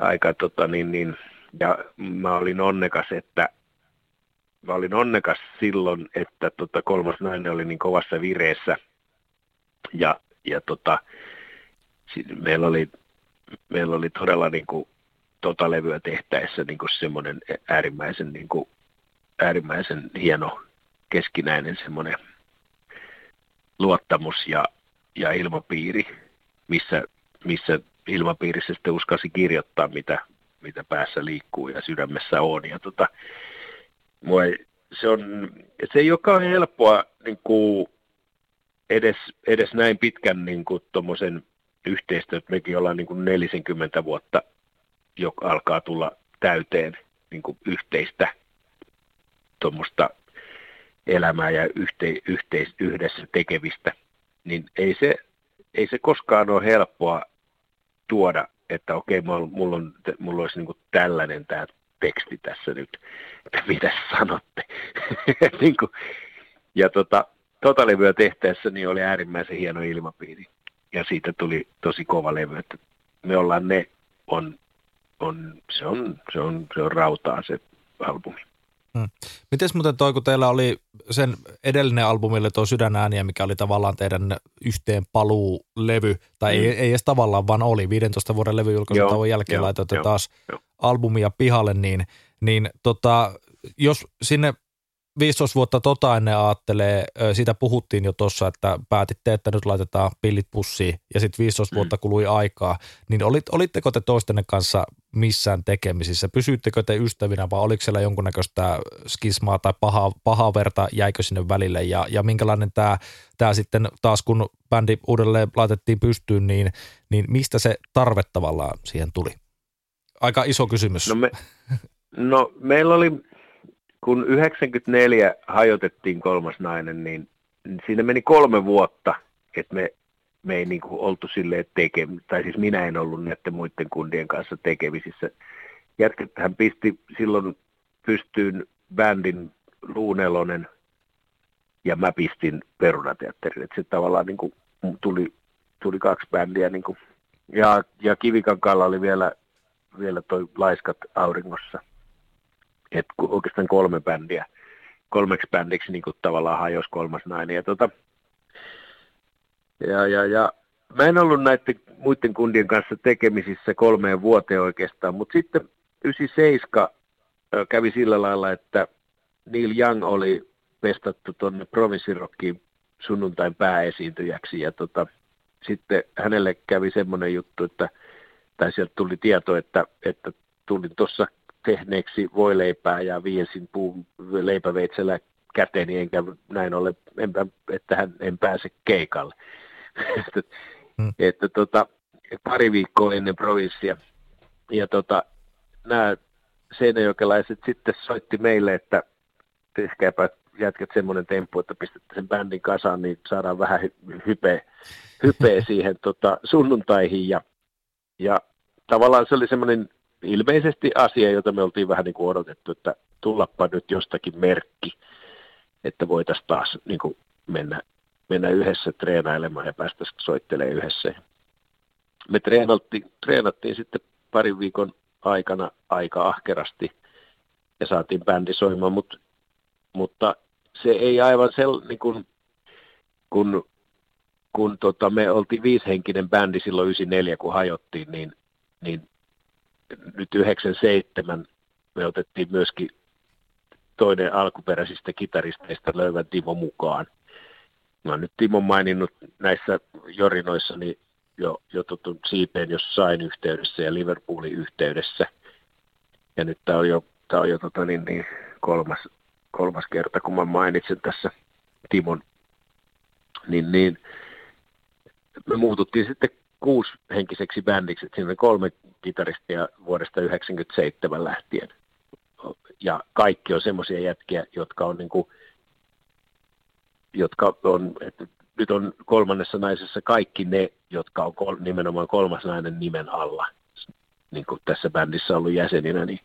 aika tota, niin, niin, ja mä olin onnekas, että mä olin onnekas silloin, että tota, kolmas nainen oli niin kovassa vireessä. Ja, ja tota, meillä oli, meillä oli todella niin kuin, tota levyä tehtäessä niin kuin semmoinen äärimmäisen, niin kuin, äärimmäisen hieno keskinäinen semmoinen luottamus ja, ja ilmapiiri, missä, missä ilmapiirissä sitten uskasi kirjoittaa, mitä, mitä päässä liikkuu ja sydämessä on. Ja tota, mua ei, se, on, se ei olekaan helppoa niin kuin edes, edes näin pitkän niin kuin, yhteistyöt, mekin ollaan niin kuin 40 vuotta joka alkaa tulla täyteen niin kuin yhteistä tuommoista elämää ja yhte, yhteis, yhdessä tekemistä, niin ei se, ei se koskaan ole helppoa tuoda, että okei, mulla, mulla, on, mulla olisi niin tällainen tämä teksti tässä nyt, että mitä sanotte. <laughs> niin kuin, ja tota, tota levyä tehtäessä niin oli äärimmäisen hieno ilmapiiri. Ja siitä tuli tosi kova levy, että me ollaan ne, on on, se, on, se, on, se on rautaa se albumi. Hmm. Miten muuten toi, kun teillä oli sen edellinen albumille tuo Sydänääniä, mikä oli tavallaan teidän yhteen paluulevy, tai mm. ei, ei edes tavallaan, vaan oli 15 vuoden levy julkaisutauon jälkeen laitoitte taas jo. albumia pihalle, niin, niin tota, jos sinne 15 vuotta tota ennen ajattelee, siitä puhuttiin jo tuossa, että päätitte, että nyt laitetaan pillit pussiin ja sitten 15 mm. vuotta kului aikaa, niin olit, olitteko te toistenne kanssa missään tekemisissä? Pysyittekö te ystävinä vai oliko siellä jonkunnäköistä skismaa tai pahaa, pahaa verta, jäikö sinne välille ja, ja minkälainen tämä, tämä sitten taas kun bändi uudelleen laitettiin pystyyn, niin, niin mistä se tarve tavallaan siihen tuli? Aika iso kysymys. No, me, no meillä oli kun 94 hajotettiin kolmas nainen, niin, siinä meni kolme vuotta, että me, me ei niin kuin oltu silleen tekemisissä, tai siis minä en ollut näiden muiden kundien kanssa tekemisissä. hän pisti silloin pystyyn bändin Luunelonen, ja mä pistin Perunateatterin, että se tavallaan niin kuin tuli, tuli kaksi bändiä, niin kuin, ja, ja Kivikankaalla oli vielä, vielä toi Laiskat auringossa – että oikeastaan kolme bändiä, kolmeksi bändiksi niin kuin tavallaan hajosi kolmas nainen. Ja, tota, ja, ja, ja mä en ollut näiden muiden kundien kanssa tekemisissä kolmeen vuoteen oikeastaan, mutta sitten 97 kävi sillä lailla, että Neil Young oli pestattu tuonne Provinssirockiin sunnuntain pääesiintyjäksi ja tota, sitten hänelle kävi semmoinen juttu, että tai sieltä tuli tieto, että, että tulin tuossa tehneeksi voileipää ja viensin puun leipäveitsellä käteeni, enkä näin ole, enpä, että hän en pääse keikalle. <laughs> että, hmm. että tota, pari viikkoa ennen provinssia. Ja tota, nämä seinäjokelaiset sitten soitti meille, että tehkääpä jätkät semmoinen temppu, että pistätte sen bändin kasaan, niin saadaan vähän hypeä, hypeä <laughs> siihen tota, sunnuntaihin. Ja, ja tavallaan se oli semmoinen ilmeisesti asia, jota me oltiin vähän niin kuin odotettu, että tullappa nyt jostakin merkki, että voitaisiin taas niin kuin mennä, mennä yhdessä treenailemaan ja päästä soittelemaan yhdessä. Me treenattiin, treenattiin sitten parin viikon aikana aika ahkerasti ja saatiin bändi soimaan, mutta, mutta se ei aivan sel, niin kuin, kun, kun tota, me oltiin viishenkinen bändi silloin 94, kun hajottiin, niin, niin nyt 97 me otettiin myöskin toinen alkuperäisistä kitaristeista löyvän Timo mukaan. Mä oon nyt Timo maininnut näissä jorinoissani jo, jo tutun siipeen jossain yhteydessä ja Liverpoolin yhteydessä. Ja nyt tämä on jo, tää on jo tota niin, niin kolmas, kolmas kerta, kun mä mainitsen tässä Timon, niin, niin me muututtiin sitten kuushenkiseksi bändiksi, että siinä oli kolme kitaristia vuodesta 1997 lähtien. Ja kaikki on semmoisia jätkiä, jotka on niin kuin, jotka on, että nyt on kolmannessa naisessa kaikki ne, jotka on kol, nimenomaan kolmas nainen nimen alla, niin kuin tässä bändissä ollut jäseninä, niin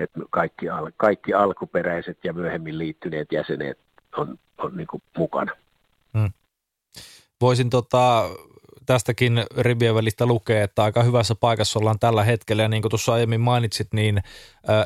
että kaikki, al, kaikki alkuperäiset ja myöhemmin liittyneet jäsenet on, on niin kuin mukana. Hmm. Voisin tota, tästäkin rivien välistä lukea, että aika hyvässä paikassa ollaan tällä hetkellä. Ja niin kuin tuossa aiemmin mainitsit, niin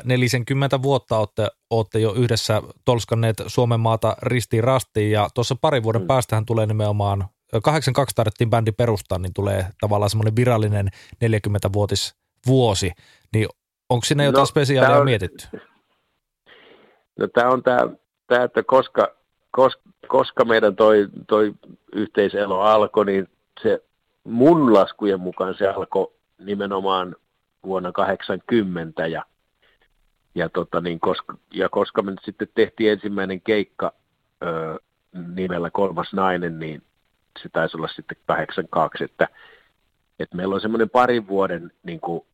40 vuotta olette, olette jo yhdessä tolskanneet Suomen maata ristiin rastiin. Ja tuossa parin vuoden mm. päästähän tulee nimenomaan, 82 tarvittiin bändi perustaa, niin tulee tavallaan semmoinen virallinen 40-vuotis vuosi. Niin onko sinne jotain no, spesiaalia on, mietitty? No tämä on tämä että koska, koska, koska meidän toi, toi yhteiselo alkoi, niin se mun laskujen mukaan se alkoi nimenomaan vuonna 80 ja, ja, tota niin, koska, ja koska me nyt sitten tehtiin ensimmäinen keikka ö, nimellä Kolmas nainen, niin se taisi olla sitten 82, että, että meillä on semmoinen parin vuoden, niin kuin,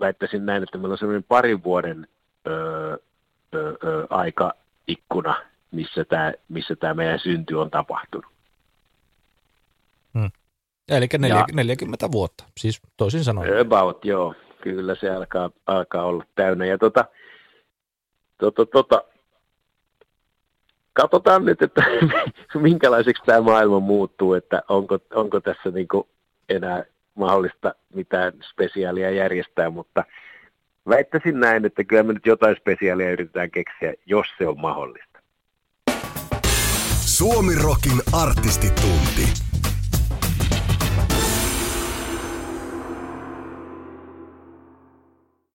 väittäisin näin, että meillä on semmoinen parin vuoden ö, ö, ö, aikaikkuna, missä tämä missä meidän synty on tapahtunut. Eli 40 vuotta, siis toisin sanoen. About, joo. Kyllä se alkaa, alkaa olla täynnä. Ja tota, tota, tota, katsotaan nyt, että <laughs> minkälaiseksi tämä maailma muuttuu, että onko, onko tässä niinku enää mahdollista mitään spesiaalia järjestää, mutta väittäisin näin, että kyllä me nyt jotain spesiaalia yritetään keksiä, jos se on mahdollista. Suomi Rokin artistitunti.